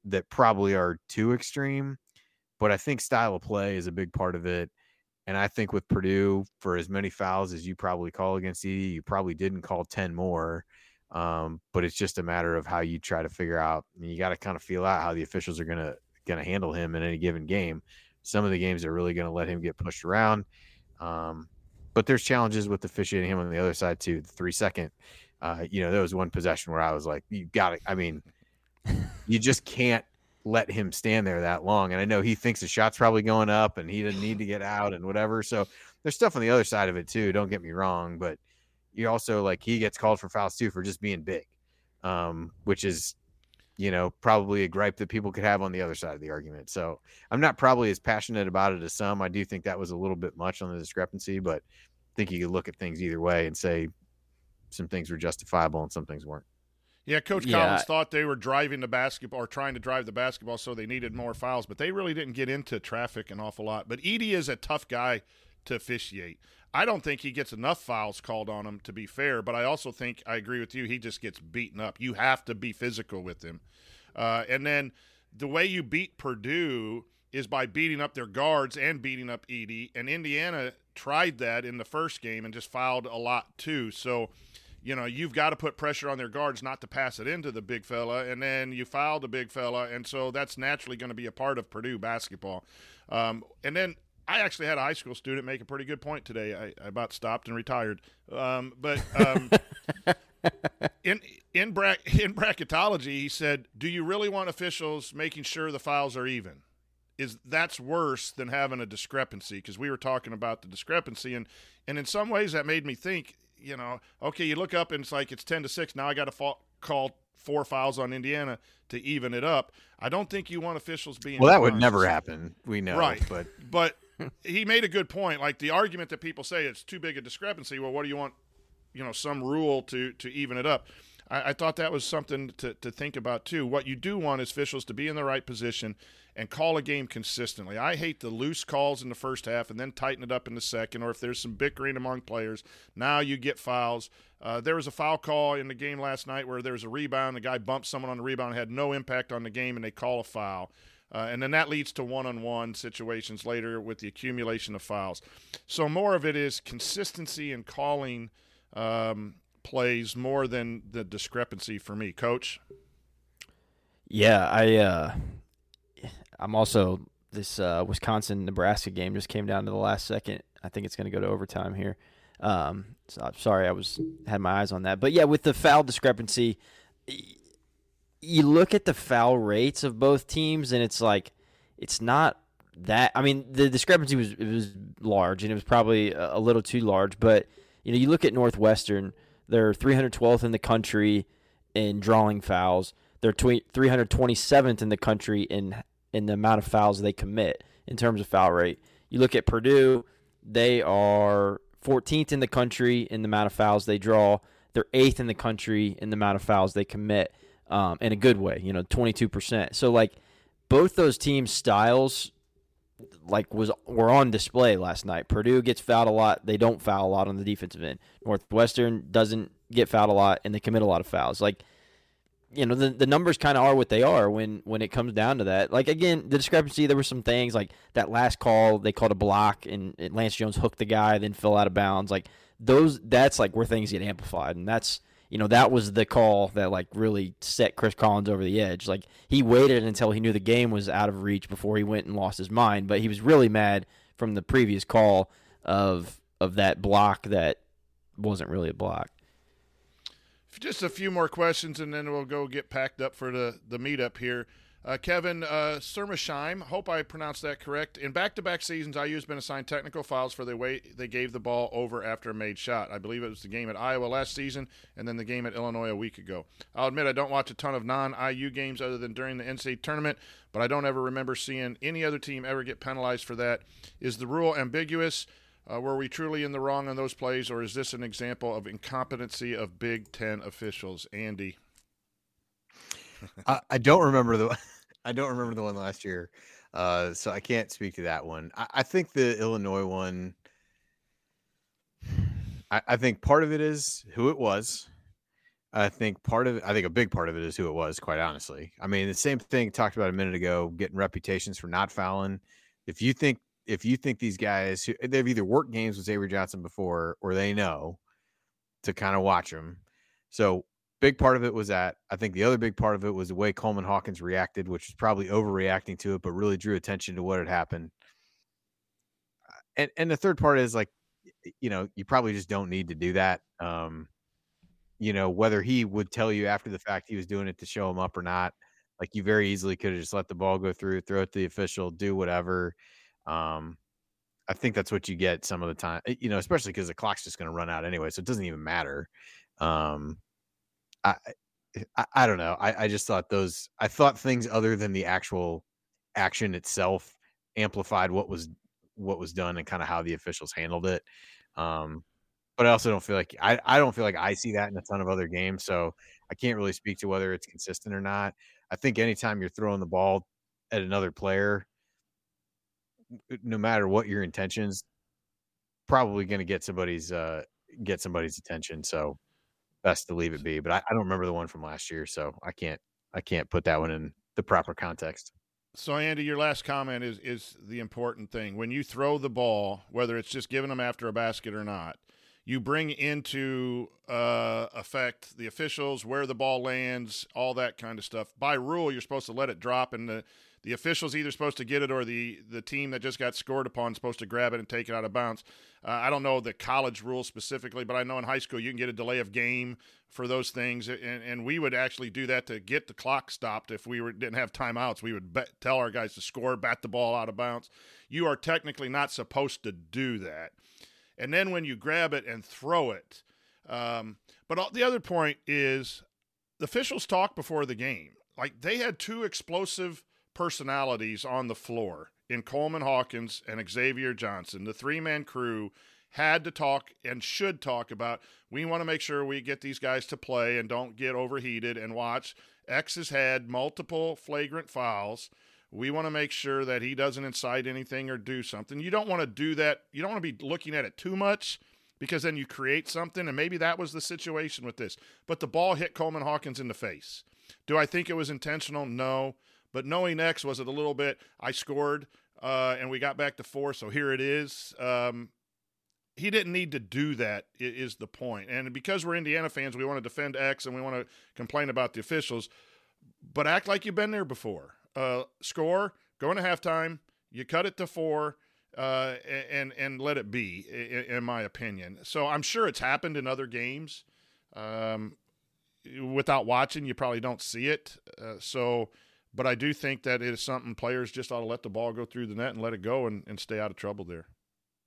that probably are too extreme, but I think style of play is a big part of it. And I think with Purdue, for as many fouls as you probably call against Edey, you probably didn't call 10 more. Um, but it's just a matter of how you try to figure out. You got to kind of feel out how the officials are gonna gonna handle him in any given game. Some of the games are really gonna let him get pushed around. Um, but there's challenges with officiating him on the other side too. The three second, uh, you know, there was one possession where I was like, you got it. I mean, you just can't let him stand there that long. And I know he thinks the shot's probably going up and he doesn't need to get out and whatever. So there's stuff on the other side of it too. Don't get me wrong, but you also like he gets called for fouls too for just being big, um, which is, you know, probably a gripe that people could have on the other side of the argument. So I'm not probably as passionate about it as some. I do think that was a little bit much on the discrepancy, but I think you could look at things either way and say some things were justifiable and some things weren't. Yeah, Coach Yeah. Collins thought they were driving the basketball or trying to drive the basketball, so they needed more fouls, but they really didn't get into traffic an awful lot. But Edey is a tough guy to officiate. I don't think he gets enough fouls called on him to be fair, but I also think I agree with you. He just gets beaten up. You have to be physical with him. Uh, and then the way you beat Purdue is by beating up their guards and beating up Edey. And Indiana tried that in the first game and just fouled a lot too. So, you know, you've got to put pressure on their guards not to pass it into the big fella, and then you foul the big fella, and so that's naturally going to be a part of Purdue basketball. Um, and then I actually had a high school student make a pretty good point today. I, I about stopped and retired, um, but um, in in bra- in bracketology, he said, "Do you really want officials making sure the fouls are even?" Is that's worse than having a discrepancy? Because we were talking about the discrepancy, and and in some ways that made me think. You know, okay, you look up and it's like it's ten to six. Now I got to fa- call four fouls on Indiana to even it up. I don't think you want officials being Well, that would never happen. We know, right? but but he made a good point. Like the argument that people say it's too big a discrepancy. Well, what do you want? You know, some rule to to even it up. I, I thought that was something to to think about too. What you do want is officials to be in the right position and call a game consistently. I hate the loose calls in the first half and then tighten it up in the second, or if there's some bickering among players, now you get fouls. Uh, there was a foul call in the game last night where there was a rebound. The guy bumped someone on the rebound, had no impact on the game, and they call a foul. Uh, and then that leads to one-on-one situations later with the accumulation of fouls. So more of it is consistency in calling um, plays more than the discrepancy for me, Coach. Yeah, I uh, I'm also this uh, Wisconsin Nebraska game just came down to the last second. I think it's going to go to overtime here. Um, so I'm sorry, I was had my eyes on that, but yeah, with the foul discrepancy, you look at the foul rates of both teams, and it's like it's not that. I mean, the discrepancy was it was large, and it was probably a, little too large. But you know, you look at Northwestern; they're 312th in the country in drawing fouls. They're tw- 327th in the country in in the amount of fouls they commit in terms of foul rate. You look at Purdue; they are 14th in the country in the amount of fouls they draw. They're eighth in the country in the amount of fouls they commit, um, in a good way. You know, 22%. So like both those teams' styles like was were on display last night. Purdue gets fouled a lot. They don't foul a lot on the defensive end. Northwestern doesn't get fouled a lot, and they commit a lot of fouls. Like you know the the numbers kind of are what they are when when it comes down to that. Like again, the discrepancy. There were some things like that last call they called a block, and, Lance Jones hooked the guy, then fell out of bounds. Like those, that's like where things get amplified, and that's you know that was the call that like really set Chris Collins over the edge. Like he waited until he knew the game was out of reach before he went and lost his mind. But he was really mad from the previous call of of that block that wasn't really a block. Just a few more questions, and then we'll go get packed up for the, the meetup here. Uh, Kevin uh, hope I pronounced that correct. In back-to-back seasons, IU's been assigned technical fouls for the way they gave the ball over after a made shot. I believe it was the game at Iowa last season, and then the game at Illinois a week ago. I'll admit I don't watch a ton of non-IU games other than during the NCAA tournament, but I don't ever remember seeing any other team ever get penalized for that. Is the rule ambiguous? Uh, were we truly in the wrong on those plays, or is this an example of incompetency of Big Ten officials? Andy. I, I don't remember the I don't remember the one last year, uh, so I can't speak to that one. I, I think the Illinois one. I, I think part of it is who it was. I think part of I think a big part of it is who it was, quite honestly. I mean, the same thing talked about a minute ago, getting reputations for not fouling. If you think if you think these guys who they've either worked games with Xavier Johnson before or they know to kind of watch them. So big part of it was that. I think the other big part of it was the way Coleman Hawkins reacted, which was probably overreacting to it, but really drew attention to what had happened. And and the third part is like, you know, you probably just don't need to do that. Um, you know, whether he would tell you after the fact he was doing it to show him up or not, like you very easily could have just let the ball go through, throw it to the official, do whatever. Um, I think that's what you get some of the time, you know, especially because the clock's just going to run out anyway, so it doesn't even matter. Um, I, I, I don't know. I, I just thought those. I thought things other than the actual action itself amplified what was what was done and kind of how the officials handled it. Um, but I also don't feel like I, I don't feel like I see that in a ton of other games. So I can't really speak to whether it's consistent or not. I think anytime you're throwing the ball at another player, no matter what your intentions, probably going to get somebody's uh get somebody's attention. So best to leave it be. But I, I don't remember the one from last year, so I can't I can't put that one in the proper context. So Andy, your last comment is is the important thing. When you throw the ball, whether it's just giving them after a basket or not, you bring into uh, effect the officials, where the ball lands, all that kind of stuff. By rule, you're supposed to let it drop, and the the official's either supposed to get it or the the team that just got scored upon is supposed to grab it and take it out of bounds. Uh, I don't know the college rules specifically, but I know in high school you can get a delay of game for those things, and, and we would actually do that to get the clock stopped if we were, didn't have timeouts. We would bet, tell our guys to score, bat the ball out of bounds. You are technically not supposed to do that. And then when you grab it and throw it, um, but the other point is the officials talk before the game. Like they had two explosive personalities on the floor in Coleman Hawkins and Xavier Johnson. The three man crew had to talk and should talk about we want to make sure we get these guys to play and don't get overheated and watch. X has had multiple flagrant fouls. We want to make sure that he doesn't incite anything or do something. You don't want to do that. You don't want to be looking at it too much because then you create something. And maybe that was the situation with this. But the ball hit Coleman Hawkins in the face. Do I think it was intentional? No. But knowing X, was it a little bit? I scored uh, and we got back to four, so here it is. Um, he didn't need to do that, is the point. And because we're Indiana fans, we want to defend X and we want to complain about the officials, but act like you've been there before. Uh, score, go into halftime, you cut it to four, uh, and and let it be, in, in, my opinion. So I'm sure it's happened in other games. Um, without watching, you probably don't see it. Uh, so but I do think that it is something players just ought to let the ball go through the net and let it go and, and stay out of trouble there.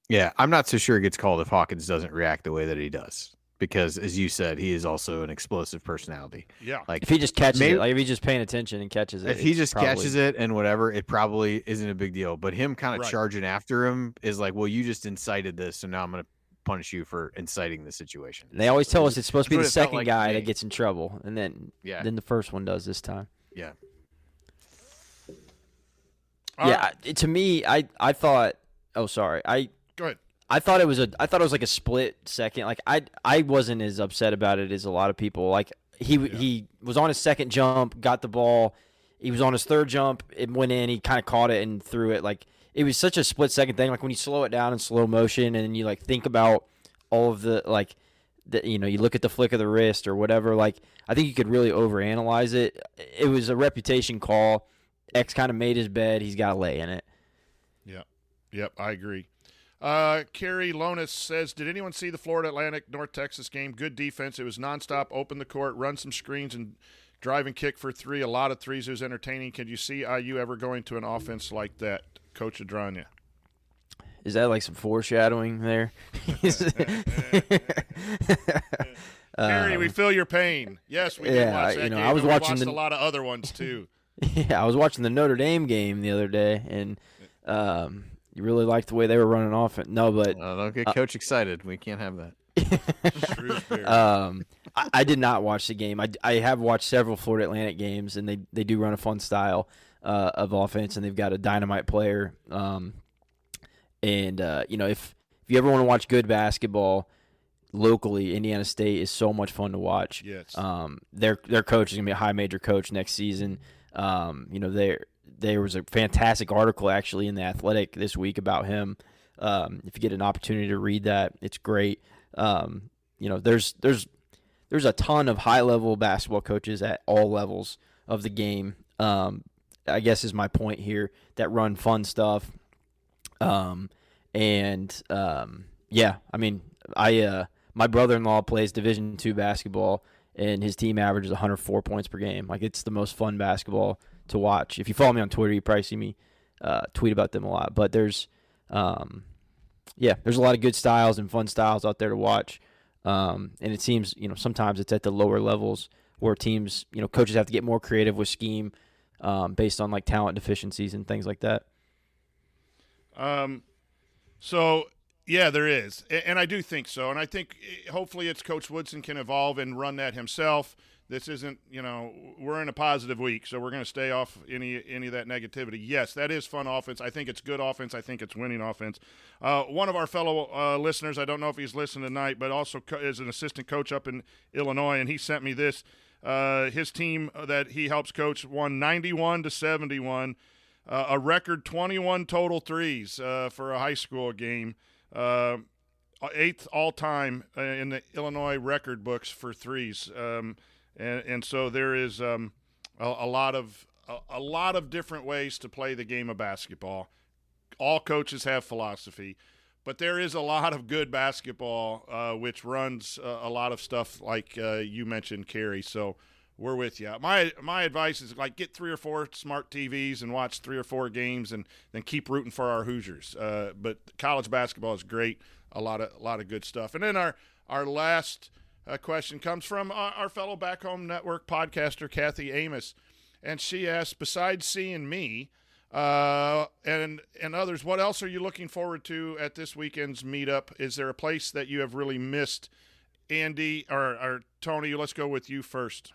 Yeah, I'm not so sure it gets called if Hawkins doesn't react the way that he does. Because as you said, he is also an explosive personality. Yeah. Like if he just catches maybe, it, like if he's just paying attention and catches it. If he just probably... catches it and whatever, it probably isn't a big deal. But him kind of right. charging after him is like, well, you just incited this, so now I'm gonna punish you for inciting the situation. And they always tell us it's supposed to be the second like guy that gets in trouble, and then yeah. then the first one does this time. Yeah. All yeah, right. to me, I I thought. Oh, sorry. I go ahead. I thought it was a. I thought it was like a split second. Like I I wasn't as upset about it as a lot of people. Like he yeah. he was on his second jump, got the ball. He was on his third jump. It went in. He kind of caught it and threw it. Like it was such a split second thing. Like when you slow it down in slow motion and you like think about all of the like. The, you know, you look at the flick of the wrist or whatever. Like, I think you could really overanalyze it. It was a reputation call X kind of made his bed. He's got to lay in it. Yep. Yep. I agree. Uh, Kerry Lonis says, Did anyone see the Florida Atlantic North Texas game? Good defense. It was nonstop, open the court, run some screens, and drive and kick for three. A lot of threes. It was entertaining. Can you see IU ever going to an offense like that, Coach Adragna? Is that like some foreshadowing there? Kerry, we feel your pain. Yes, we yeah, did watch that you know, game, I was watching the... a lot of other ones too. Yeah, I was watching the Notre Dame game the other day, and um, you really liked the way they were running off. No, but uh, don't get coach uh, excited. We can't have that. um, I, I did not watch the game. I, I have watched several Florida Atlantic games, and they, they do run a fun style uh, of offense, and they've got a dynamite player. Um, and uh, you know, if if you ever want to watch good basketball locally, Indiana State is so much fun to watch. Yes. Um, their their coach is gonna be a high major coach next season. Um, you know, there there was a fantastic article actually in the Athletic this week about him. Um, if you get an opportunity to read that, it's great. Um, you know, there's there's there's a ton of high level basketball coaches at all levels of the game. Um, I guess is my point here that run fun stuff. Um, and um, yeah, I mean, I uh, my brother in law plays Division two basketball, and his team averages 104 points per game. Like it's the most fun basketball to watch. If you follow me on Twitter, you probably see me uh, tweet about them a lot. But there's, um, yeah, there's a lot of good styles and fun styles out there to watch. Um, and it seems you know sometimes it's at the lower levels where teams you know coaches have to get more creative with scheme um, based on like talent deficiencies and things like that. Um, so yeah, there is, and I do think so, and I think eh, hopefully it's Coach Woodson can evolve and run that himself. This isn't, you know, we're in a positive week, so we're going to stay off any any of that negativity. Yes, that is fun offense. I think it's good offense. I think it's winning offense. Uh, one of our fellow uh, listeners, I don't know if he's listening tonight, but also co- is an assistant coach up in Illinois, and he sent me this. Uh, his team that he helps coach won 91 to 71 uh, a record 21 total threes uh, for a high school game, uh, eighth all time uh, in the Illinois record books for threes, um, and and so there is um, a, a lot of a, a lot of different ways to play the game of basketball. All coaches have philosophy. But there is a lot of good basketball, uh, which runs uh, a lot of stuff like uh, you mentioned, Kerry. So we're with you. My my advice is like get three or four smart TVs and watch three or four games, and then keep rooting for our Hoosiers. Uh, but college basketball is great. A lot of a lot of good stuff. And then our our last uh, question comes from our, our fellow back home network podcaster Kathy Amos, and she asked, besides seeing me. Uh, and and others, what else are you looking forward to at this weekend's meetup? Is there a place that you have really missed, Andy or, or Tony? Let's go with you first.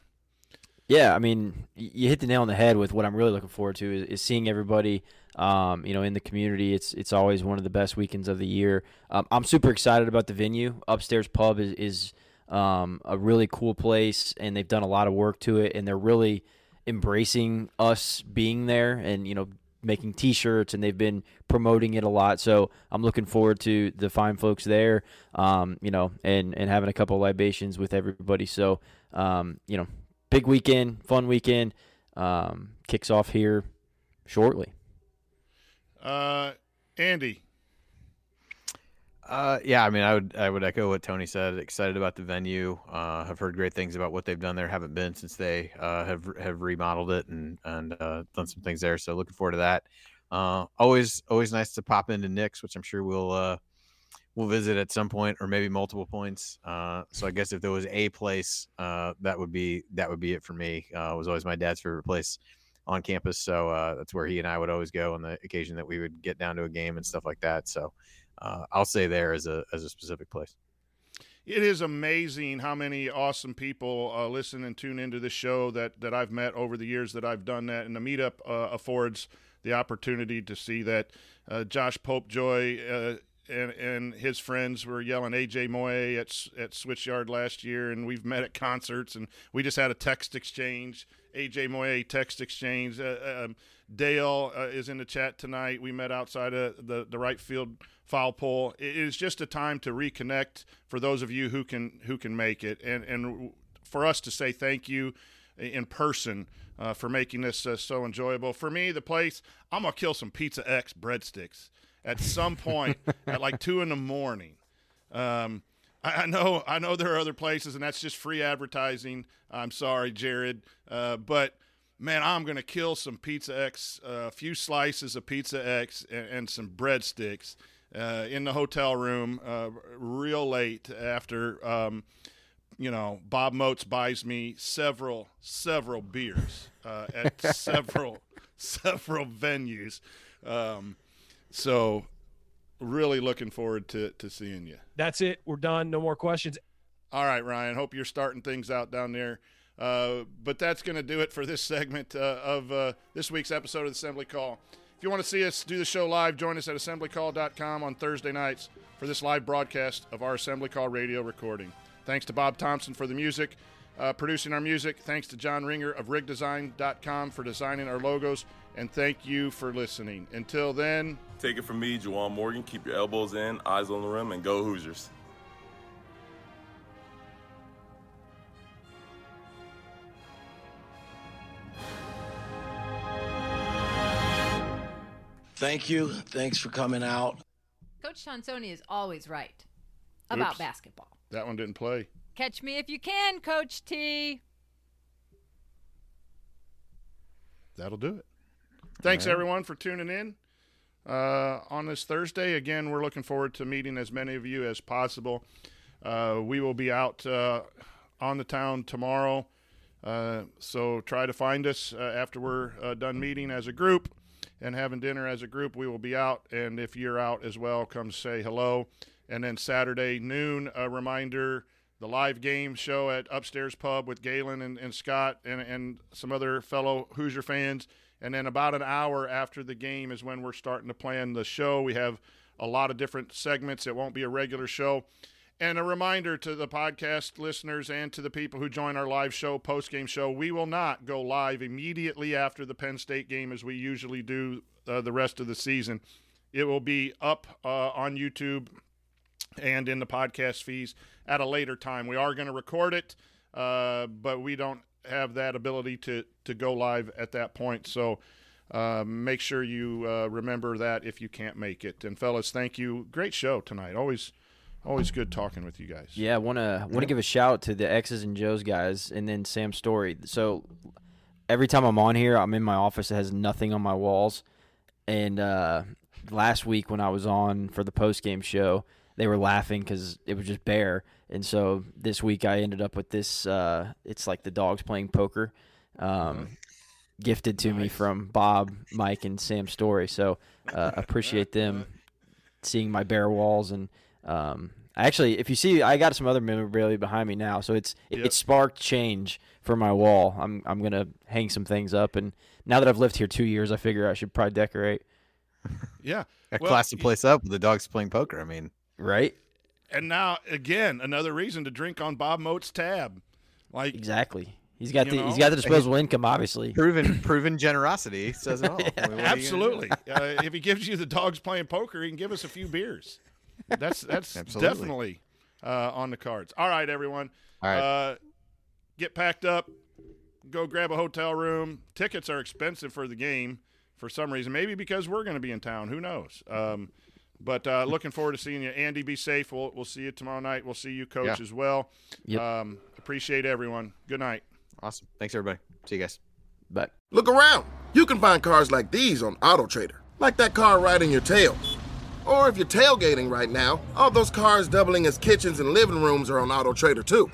Yeah, I mean, you hit the nail on the head with what I'm really looking forward to is, is seeing everybody, um, you know, in the community. It's it's always one of the best weekends of the year. Um, I'm super excited about the venue. Upstairs Pub is, is um, a really cool place, and they've done a lot of work to it, and they're really embracing us being there, and you know, making T-shirts, and they've been promoting it a lot. So I'm looking forward to the fine folks there, um, you know, and and having a couple libations with everybody. So, um, you know, big weekend, fun weekend. Um, kicks off here shortly. Uh, Andy. Uh, yeah, I mean, I would I would echo what Tony said. Excited about the venue. Uh, have heard great things about what they've done there. Haven't been since they uh, have have remodeled it and and uh, done some things there. So looking forward to that. Uh, always always nice to pop into Nick's, which I'm sure we'll uh, we'll visit at some point or maybe multiple points. Uh, so I guess if there was a place, uh, that would be that would be it for me. Uh, was always my dad's favorite place on campus, so uh, that's where he and I would always go on the occasion that we would get down to a game and stuff like that. So uh, I'll say there as a as a specific place. It is amazing how many awesome people uh, listen and tune into this show that, that I've met over the years that I've done that. And the meetup affords the opportunity to see that Josh Popejoy and, and his friends were yelling AJ Moye at, at Switchyard last year. And we've met at concerts and we just had a text exchange. AJ Moye text exchange. Uh, um, Dale uh, is in the chat tonight. We met outside of the, the right field foul pole. It is just a time to reconnect for those of you who can who can make it, and and for us to say thank you in person uh, for making this uh, so enjoyable. For me, the place I'm gonna kill some Pizza X breadsticks at some point at like two in the morning. Um, I, I know I know there are other places, and that's just free advertising. I'm sorry, Jared, uh, but man, I'm gonna kill some Pizza X, a few slices of Pizza X, and, and some breadsticks uh, in the hotel room, uh, real late after. Um, you know, Bob Moats buys me several, several beers uh, at several, several venues. Um, so, really looking forward to, to seeing you. That's it. We're done. No more questions. All right, Ryan. Hope you're starting things out down there. Uh, but that's going to do it for this segment uh, of uh, this week's episode of Assembly Call. If you want to see us do the show live, join us at assemblycall.com on Thursday nights for this live broadcast of our Assembly Call radio recording. Thanks to Bob Thompson for the music, uh, producing our music. Thanks to John Ringer of rigdesign.com for designing our logos. And thank you for listening. Until then, Take it from me, Juwan Morgan. Keep your elbows in, eyes on the rim, and go Hoosiers. Thank you. Thanks for coming out. Coach Tonsoni is always right about Oops. basketball. that one didn't play. Catch me if you can, Coach T. That'll do it. Thanks, right. everyone, for tuning in uh, on this Thursday. Again, we're looking forward to meeting as many of you as possible. Uh, we will be out uh, on the town tomorrow, uh, so try to find us uh, after we're uh, done meeting as a group and having dinner as a group. We will be out, and if you're out as well, come say hello. And then Saturday noon, a reminder the live game show at Upstairs Pub with Galen and, and Scott and, and some other fellow Hoosier fans. And then about an hour after the game is when we're starting to plan the show. We have a lot of different segments. It won't be a regular show. And a reminder to the podcast listeners and to the people who join our live show, post game show, we will not go live immediately after the Penn State game as we usually do uh, the rest of the season. It will be up uh, on YouTube and in the podcast feeds at a later time. We are going to record it, uh, but we don't have that ability to, to go live at that point. So uh, make sure you uh, remember that if you can't make it. And fellas, thank you. Great show tonight. Always, always good talking with you guys. Yeah, I want to want to give a shout out to the X's and Joe's guys, and then Sam Story. So every time I'm on here, I'm in my office that has nothing on my walls. And uh, last week when I was on for the post game show, they were laughing because it was just bare. And so this week I ended up with this. Uh, it's like the dogs playing poker. Um, Gifted to me from Bob, Mike, and Sam Story. So uh, appreciate them seeing my bare walls and um, actually, if you see, I got some other memorabilia behind me now, so it's it, Yep. it sparked change for my wall. I'm I'm gonna hang some things up, and now that I've lived here two years, I figure I should probably decorate. Yeah. A Well, classy place up with the dogs playing poker. I mean, right? And now, again, another reason to drink on Bob Moat's tab. Like Exactly. He's got the know? he's got the disposable income, obviously. Proven proven generosity says it all. I mean, what are you gonna do? Absolutely. uh, if he gives you the dogs playing poker, he can give us a few beers. That's that's Absolutely. definitely uh, on the cards. All right, everyone. All right. Uh, get packed up. Go grab a hotel room. Tickets are expensive for the game for some reason. Maybe because we're going to be in town. Who knows? Um, but uh, looking forward to seeing you. Andy, be safe. We'll, we'll see you tomorrow night. We'll see you, Coach, Yeah. as well. Yep. Um, appreciate everyone. Good night. Awesome. Thanks everybody. See you guys. But Look around. You can find cars like these on AutoTrader, like that car riding your tail. Or if you're tailgating right now, all those cars doubling as kitchens and living rooms are on AutoTrader too.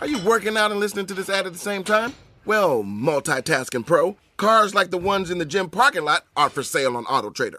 Are you working out and listening to this ad at the same time? Well, multitasking pro, cars like the ones in the gym parking lot are for sale on AutoTrader.